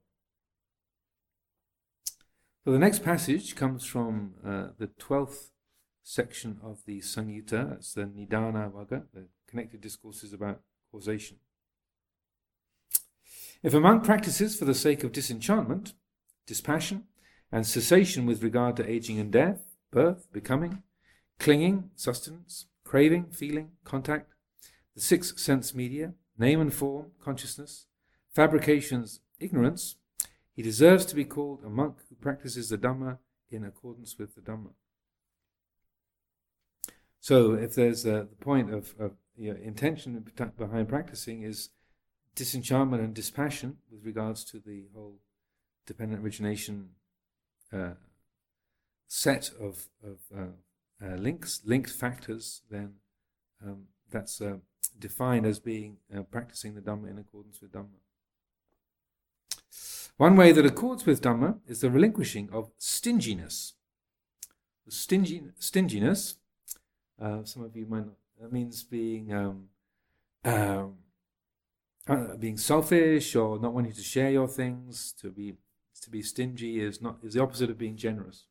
Speaker 1: So the next passage comes from uh, the twelfth section of the Samyutta. That's the Nidana Vagga, the connected discourses about causation. If a monk practices for the sake of disenchantment, dispassion, and cessation with regard to aging and death, birth, becoming, clinging, sustenance, craving, feeling, contact, the six sense media, name and form, consciousness, fabrications, ignorance, he deserves to be called a monk who practices the Dhamma in accordance with the Dhamma. So, if there's a, the point of, of you know, intention behind practicing is disenchantment and dispassion with regards to the whole dependent origination uh, set of, of uh, uh, links, linked factors, then um, that's uh, defined as being uh, practicing the Dhamma in accordance with Dhamma. One way that accords with Dhamma is the relinquishing of stinginess. Stinginess uh, some of you might not. That means being um, um, uh, being selfish or not wanting to share your things. To be to be stingy is not is the opposite of being generous.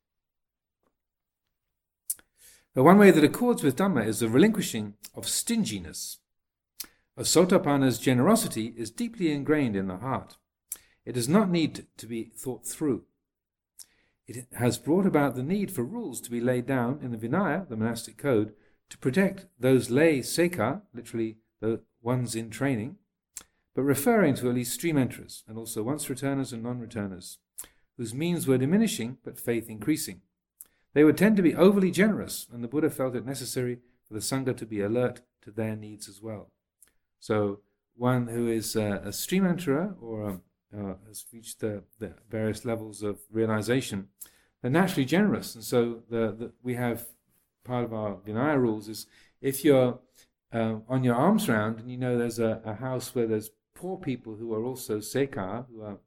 Speaker 1: The one way that accords with Dhamma is the relinquishing of stinginess. A Sotapanna's generosity is deeply ingrained in the heart. It does not need to be thought through. It has brought about the need for rules to be laid down in the Vinaya, the monastic code, to protect those lay sekha, literally the ones in training, but referring to at least stream enterers and also once returners and non returners, whose means were diminishing but faith increasing. They would tend to be overly generous, and the Buddha felt it necessary for the Sangha to be alert to their needs as well. So, one who is uh, a stream enterer or um, uh, has reached the, the, various levels of realization, they're naturally generous. And so the, the, we have part of our Vinaya rules is if you're uh, on your alms round and you know there's a, a, house where there's poor people who are also sekha, who are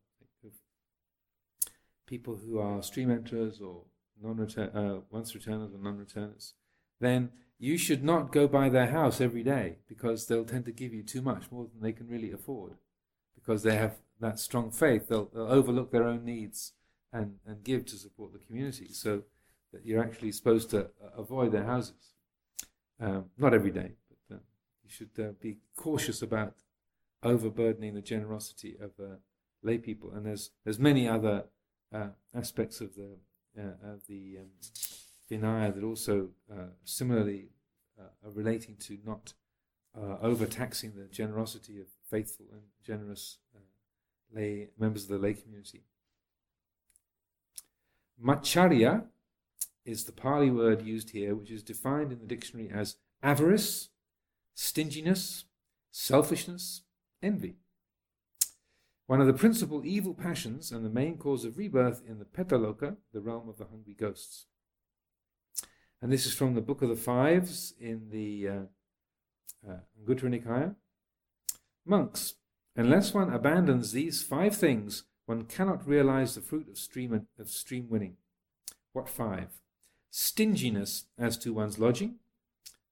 Speaker 1: people who are stream enterers or non-return, uh, once returners or non-returners, then you should not go by their house every day because they'll tend to give you too much, more than they can really afford, because they have that strong faith. They'll, they'll overlook their own needs and, and give to support the community. So that you're actually supposed to uh, avoid their houses. Um, not every day, but uh, you should uh, be cautious about overburdening the generosity of uh, lay people. And there's there's many other uh, aspects of the uh, of the um, Vinaya that also similarly are relating to not overtaxing the generosity of faithful and generous lay members of the lay community. Macchariya is the Pali word used here, which is defined in the dictionary as avarice, stinginess, selfishness, envy. one of the principal evil passions and the main cause of rebirth in the Petaloka, the realm of the hungry ghosts. And this is from the Book of the Fives in the uh, uh, Nikaya. Monks, unless one abandons these five things, one cannot realize the fruit of stream, of stream winning. What five? Stinginess as to one's lodging,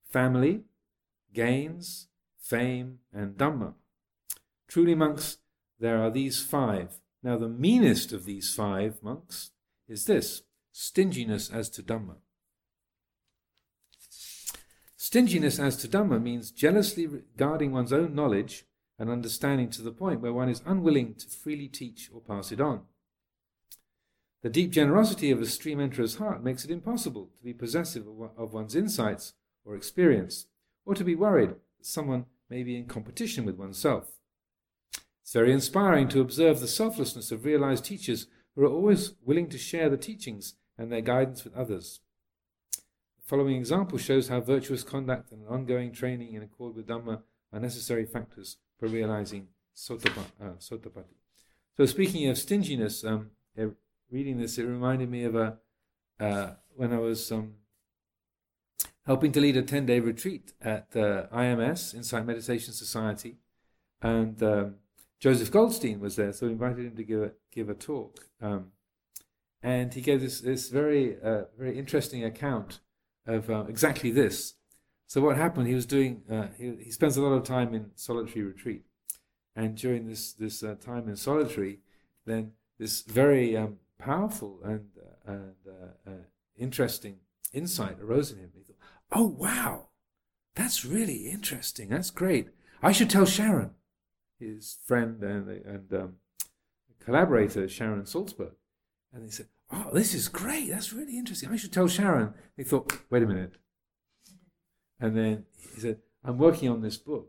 Speaker 1: family, gains, fame, and Dhamma. Truly, monks, there are these five. Now, the meanest of these five, monks, is this stinginess as to Dhamma. Stinginess as to Dhamma means jealously guarding one's own knowledge and understanding to the point where one is unwilling to freely teach or pass it on. The deep generosity of a stream enterer's heart makes it impossible to be possessive of one's insights or experience, or to be worried that someone may be in competition with oneself. It's very inspiring to observe the selflessness of realized teachers who are always willing to share the teachings and their guidance with others. The following example shows how virtuous conduct and ongoing training in accord with Dhamma are necessary factors for realizing Sotapatti. Uh. So, speaking of stinginess, um, reading this, it reminded me of a uh, when I was um, helping to lead a 10 day retreat at uh, IMS, Insight Meditation Society. And um, Joseph Goldstein was there, so we invited him to give a, give a talk. Um, and he gave this, this very, uh, very interesting account of uh, exactly this. So, what happened, he was doing, uh, he, he spends a lot of time in solitary retreat. And during this, this uh, time in solitary, then this very um, powerful and, uh, and interesting insight arose in him. He thought, Oh, wow. That's really interesting. That's great. I should tell Sharon, his friend and, and um, collaborator, Sharon Salzberg. And he said, Oh, this is great. That's really interesting. I should tell Sharon. He thought, Wait a minute. And then he said, I'm working on this book.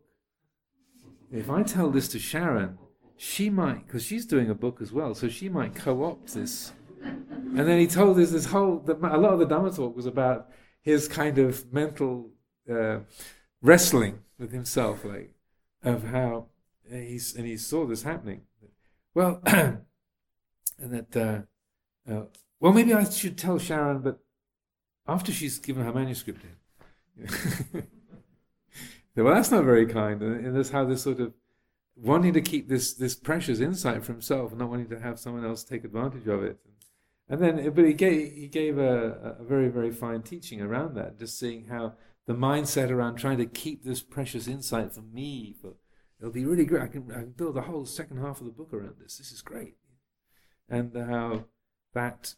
Speaker 1: If I tell this to Sharon, she might, because she's doing a book as well, so she might co opt this. And then he told us this whole, a lot of the Dhamma talk was about his kind of mental uh, wrestling with himself, like of how he's and he saw this happening. Well, [clears throat] and that uh, uh, well, maybe I should tell Sharon, but after she's given her manuscript in. [laughs] well, that's not very kind, and that's how this sort of wanting to keep this this precious insight for himself, and not wanting to have someone else take advantage of it. And then, but he gave, he gave a, a very, very fine teaching around that, just seeing how the mindset around trying to keep this precious insight for me, for it'll be really great. I can, I can build a whole second half of the book around this. This is great. And how that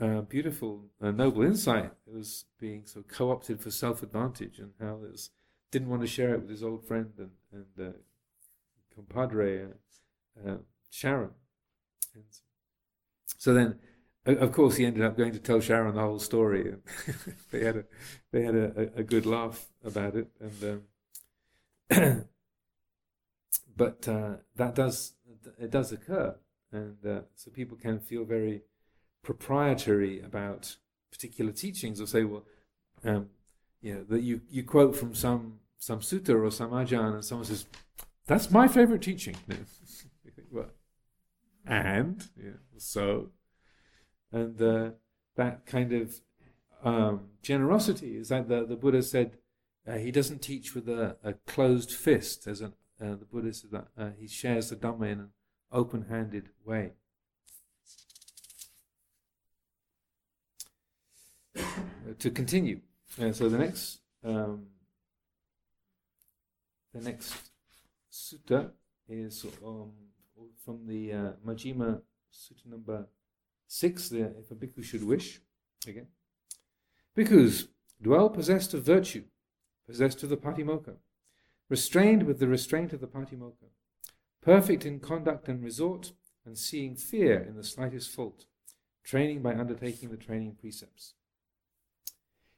Speaker 1: uh, beautiful, uh, noble insight It was being so co opted for self advantage, and how it didn't want to share it with his old friend and, and uh, compadre, uh, uh, Sharon. And so then of course, he ended up going to tell Sharon the whole story. [laughs] they had a they had a, a, good laugh about it, and um, [clears throat] but uh, that does it does occur, and so people can feel very proprietary about particular teachings, or say, well, um, you know, that you you quote from some some sutta or some ajahn, and someone says, "That's my favorite teaching." [laughs] well, and yeah, so and uh, that kind of um, generosity is that the, the Buddha said uh, he doesn't teach with a, a closed fist, as an, uh, the Buddha said that uh, he shares the Dhamma in an open handed way. To continue, uh, so the next um, the next sutta is um, from the uh, Sutta number Six, if a bhikkhu should wish, again. Bhikkhus dwell possessed of virtue, possessed of the patimokkha, restrained with the restraint of the patimokkha, perfect in conduct and resort, and seeing fear in the slightest fault, training by undertaking the training precepts.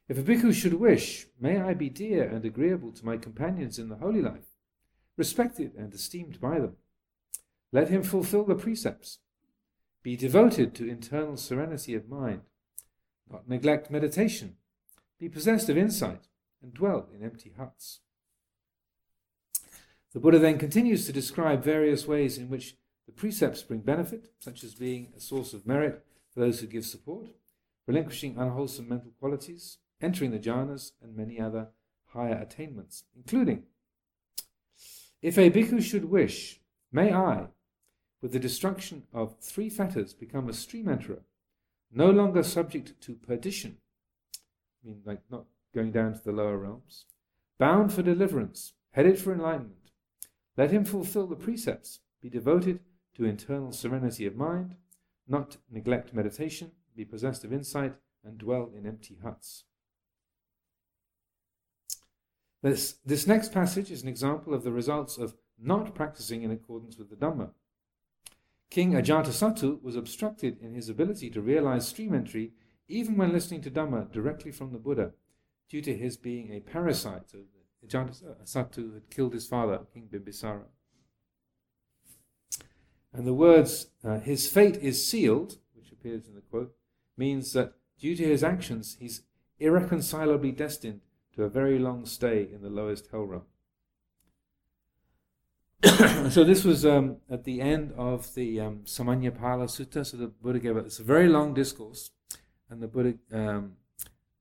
Speaker 1: If a bhikkhu should wish, may I be dear and agreeable to my companions in the holy life, respected and esteemed by them. Let him fulfill the precepts, be devoted to internal serenity of mind. Not neglect meditation. Be possessed of insight and dwell in empty huts. The Buddha then continues to describe various ways in which The precepts bring benefit, such as being a source of merit for those who give support, relinquishing unwholesome mental qualities, entering the jhanas, and many other higher attainments, including If a bhikkhu should wish, may I, with the destruction of three fetters, become a stream enterer, no longer subject to perdition, I mean, like not going down to the lower realms, bound for deliverance, headed for enlightenment. Let him fulfill the precepts, be devoted to internal serenity of mind, not neglect meditation, be possessed of insight, and dwell in empty huts. This, this next passage is an example of the results of not practicing in accordance with the Dhamma. King Ajatasattu was obstructed in his ability to realize stream entry even when listening to Dhamma directly from the Buddha, due to his being a parricide. So Ajatasattu had killed his father, King Bimbisara. And the words, uh, his fate is sealed, which appears in the quote, means that due to his actions, he's irreconcilably destined to a very long stay in the lowest hell realm. [coughs] so this was um, at the end of the um, Samaññaphala Sutta. So the Buddha gave it. It's a very long discourse, and the Buddha um,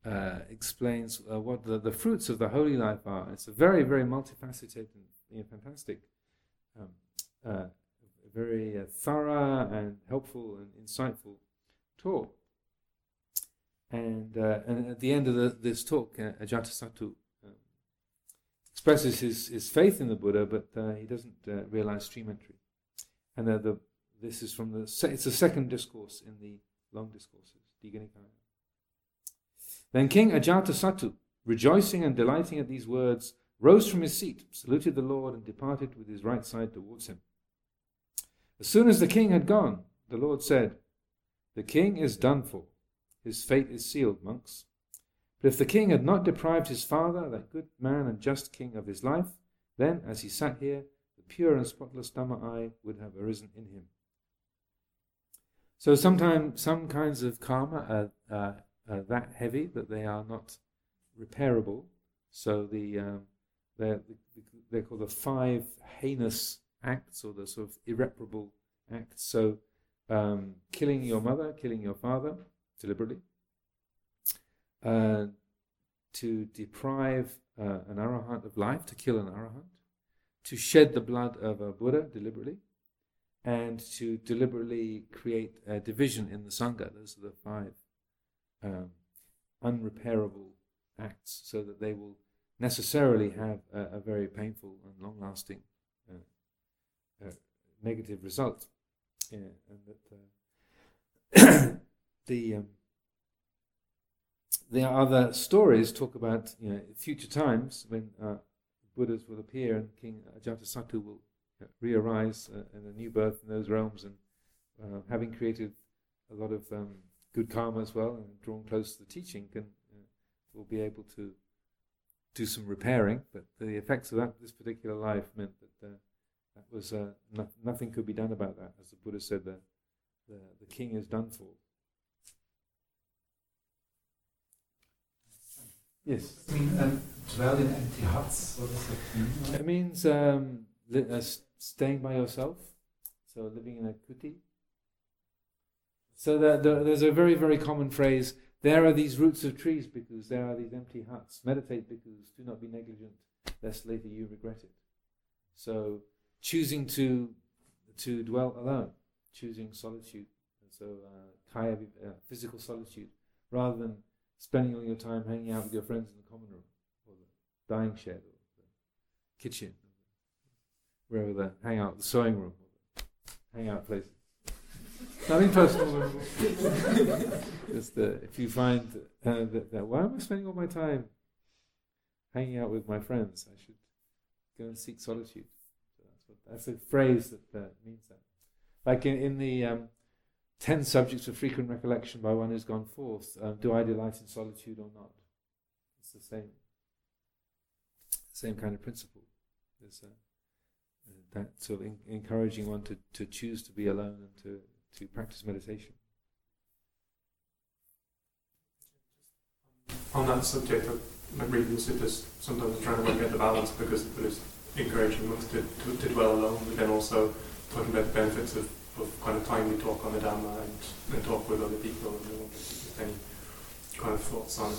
Speaker 1: uh, explains uh, what the, the, fruits of the holy life are. It's a very, very multifaceted and you know, fantastic, um, uh, very uh, thorough and helpful and insightful talk. And, uh, and at the end of the, this talk, uh, Ajatasattu um, expresses his, his faith in the Buddha, but he doesn't realize stream entry. And the, this is from the, se- it's the second discourse in the long discourses, Digha Nikaya. Then King Ajatasattu, rejoicing and delighting at these words, rose from his seat, saluted the Lord, and departed with his right side towards him. As soon as the king had gone, the Lord said, The king is done for. His fate is sealed, monks. But if the king had not deprived his father, that good man and just king, of his life, then, as he sat here, the pure and spotless Dhamma would have arisen in him. So sometimes some kinds of karma are, uh, are that heavy that they are not repairable. So the um, they're, they're called the five heinous acts or the sort of irreparable acts. So um, killing your mother, killing your father deliberately, uh, to deprive uh, an arahant of life, to kill an arahant, to shed the blood of a Buddha deliberately, and to deliberately create a division in the Sangha. Those are the five um, unrepairable acts, so that they will necessarily have a, a very painful and long lasting uh, uh, negative result. Yeah, and that uh, [clears throat] the um, the other stories talk about you know, future times when uh, Buddhas will appear and King Ajatasattu will re-arise uh, in a new birth in those realms, and uh, having created a lot of um, good karma as well and drawn close to the teaching, can uh, will be able to do some repairing. But the effects of that this particular life meant that uh, that was uh, no, nothing could be done about that, as the Buddha said. The the, the king is done for. Yes.
Speaker 3: I mean, um, dwell in empty huts. What does that mean?
Speaker 1: It means um, li- uh, staying by yourself, so living in a kuti. So the, the, there's a very, very common phrase there are these roots of trees bhikkhus there are these empty huts. Meditate bhikkhus do not be negligent, lest later you regret it. So choosing to to dwell alone, choosing solitude, so uh, kaya, uh, physical solitude, rather than spending all your time hanging out with your friends in the common room, or the dyeing shed, or the kitchen, wherever the hangout, the sewing room, hangout place. Nothing personal. [laughs] Just uh, if you find uh, that, that, why am I spending all my time hanging out with my friends? I should go and seek solitude. So that's, what, that's a phrase that uh, means that. Like in, in the um, ten subjects of frequent recollection by one who's gone forth, um, do I delight in solitude or not? It's the same, same kind of principle. There's a, that sort of in, encouraging one to, to choose to be alone and to, to practice meditation.
Speaker 4: On that subject of like reading suttas, sometimes I'm trying to work out the balance because it is encouraging monks to, to, to, dwell alone, but then also talking about the benefits of, of kind of time we talk on the Dhamma and, and talk with other people and you know, any kind of thoughts on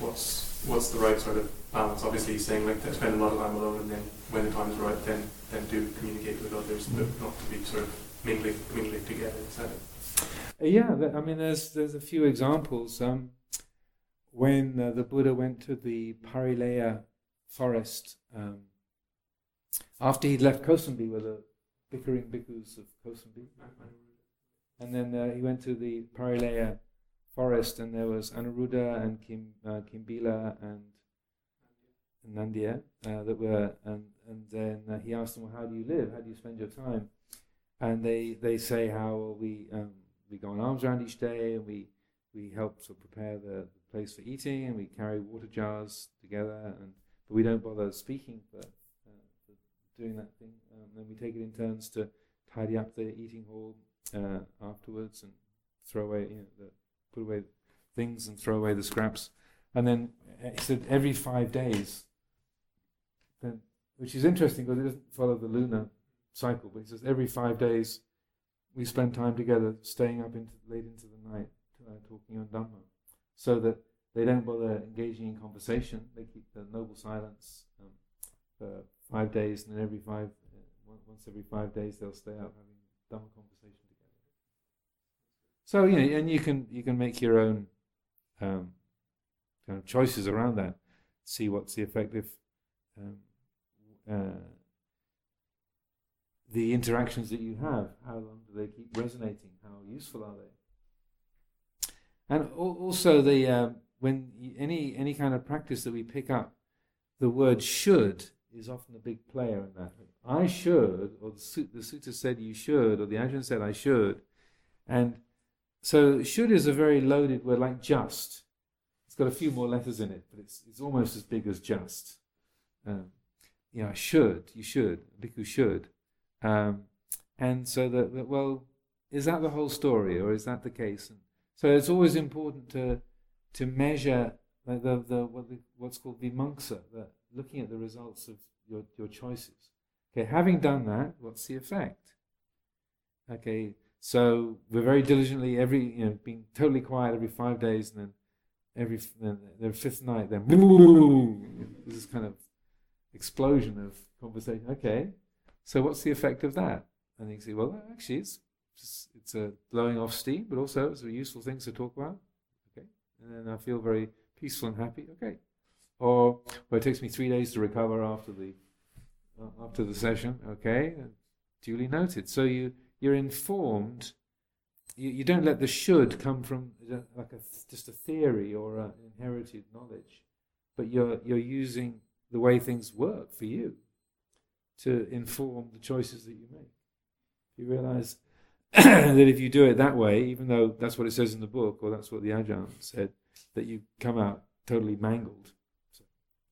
Speaker 4: what's what's the right sort of balance. Obviously he's saying like to spend a lot of time alone and then when the time is right then then do communicate with others but not to be sort of mingling mingling together. Is that it?
Speaker 1: Uh, Yeah, I mean, there's there's a few examples. Um, when uh, the Buddha went to the Parileya forest, um, after he'd left Kosambi with the bickering bhikkhus of Kosambi, and then uh, he went to the Parileya forest, and there was Anuruddha and Kim, uh, Kimbila and Nandiya uh, that were, and and then uh, he asked them, well, "How do you live? How do you spend your time?" And they they say how we um, we go on alms round each day, and we we help to prepare the, place for eating, and we carry water jars together, and but we don't bother speaking for doing that thing. Um, then we take it in turns to tidy up the eating hall uh, afterwards and throw away, you know, the, put away things and throw away the scraps. And then uh, he said every five days, then, which is interesting because it doesn't follow the lunar cycle, but he says every five days we spend time together, staying up into late into the night, uh, talking on Dhamma, so that they don't bother engaging in conversation. They keep the noble silence um, for five days, and then every five, uh, once every five days, they'll stay out having Dhamma conversation together. So you know, and you can you can make your own um, kind of choices around that. See what's the effective. Um, uh, the interactions that you have, how long do they keep resonating? How useful are they? And also, the um, when any any kind of practice that we pick up, the word "should" is often a big player in that. I should, or the, su- the said you should, or the Ajahn said I should, and so "should" is a very loaded word, like "just." It's got a few more letters in it, but it's it's almost as big as "just." Um, you know, should you should, bhikkhu should. Um, and so that, that, well, is that the whole story, or is that the case? And so it's always important to to measure like the, the, what the what's called vimangsa, the looking at the results of your your choices. Okay, having done that, what's the effect? Okay, so we're very diligently every you know being totally quiet every five days, and then every then the fifth night, then this is kind of explosion of conversation. Okay, so what's the effect of that? And you say, well, actually, it's just, it's a blowing off steam, but also it's a useful thing to talk about. Okay, and then I feel very peaceful and happy. Okay, or well, it takes me three days to recover after the uh, after the session. Okay, duly noted. So you you're informed. You, you don't let the should come from uh, like a, just a theory or inherited knowledge, but you're you're using the way things work for you to inform the choices that you make. You realize [clears throat] that if you do it that way, even though that's what it says in the book, or that's what the Ajahn said, that you come out totally mangled.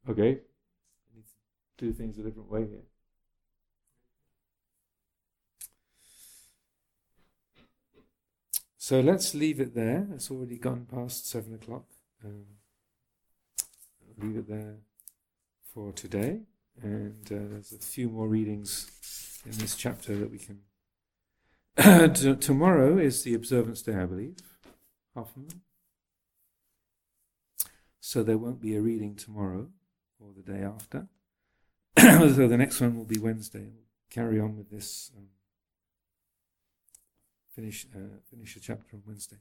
Speaker 1: Okay, I need to do things a different way here. So let's leave it there. It's already gone past seven o'clock. Um, leave it there for today. And uh, there's a few more readings in this chapter that we can. [coughs] T- tomorrow is the observance day, I believe. Moon. So there won't be a reading tomorrow or the day after. [clears throat] so the next one will be Wednesday. We'll carry on with this. Um, finish uh, finish the chapter on Wednesday.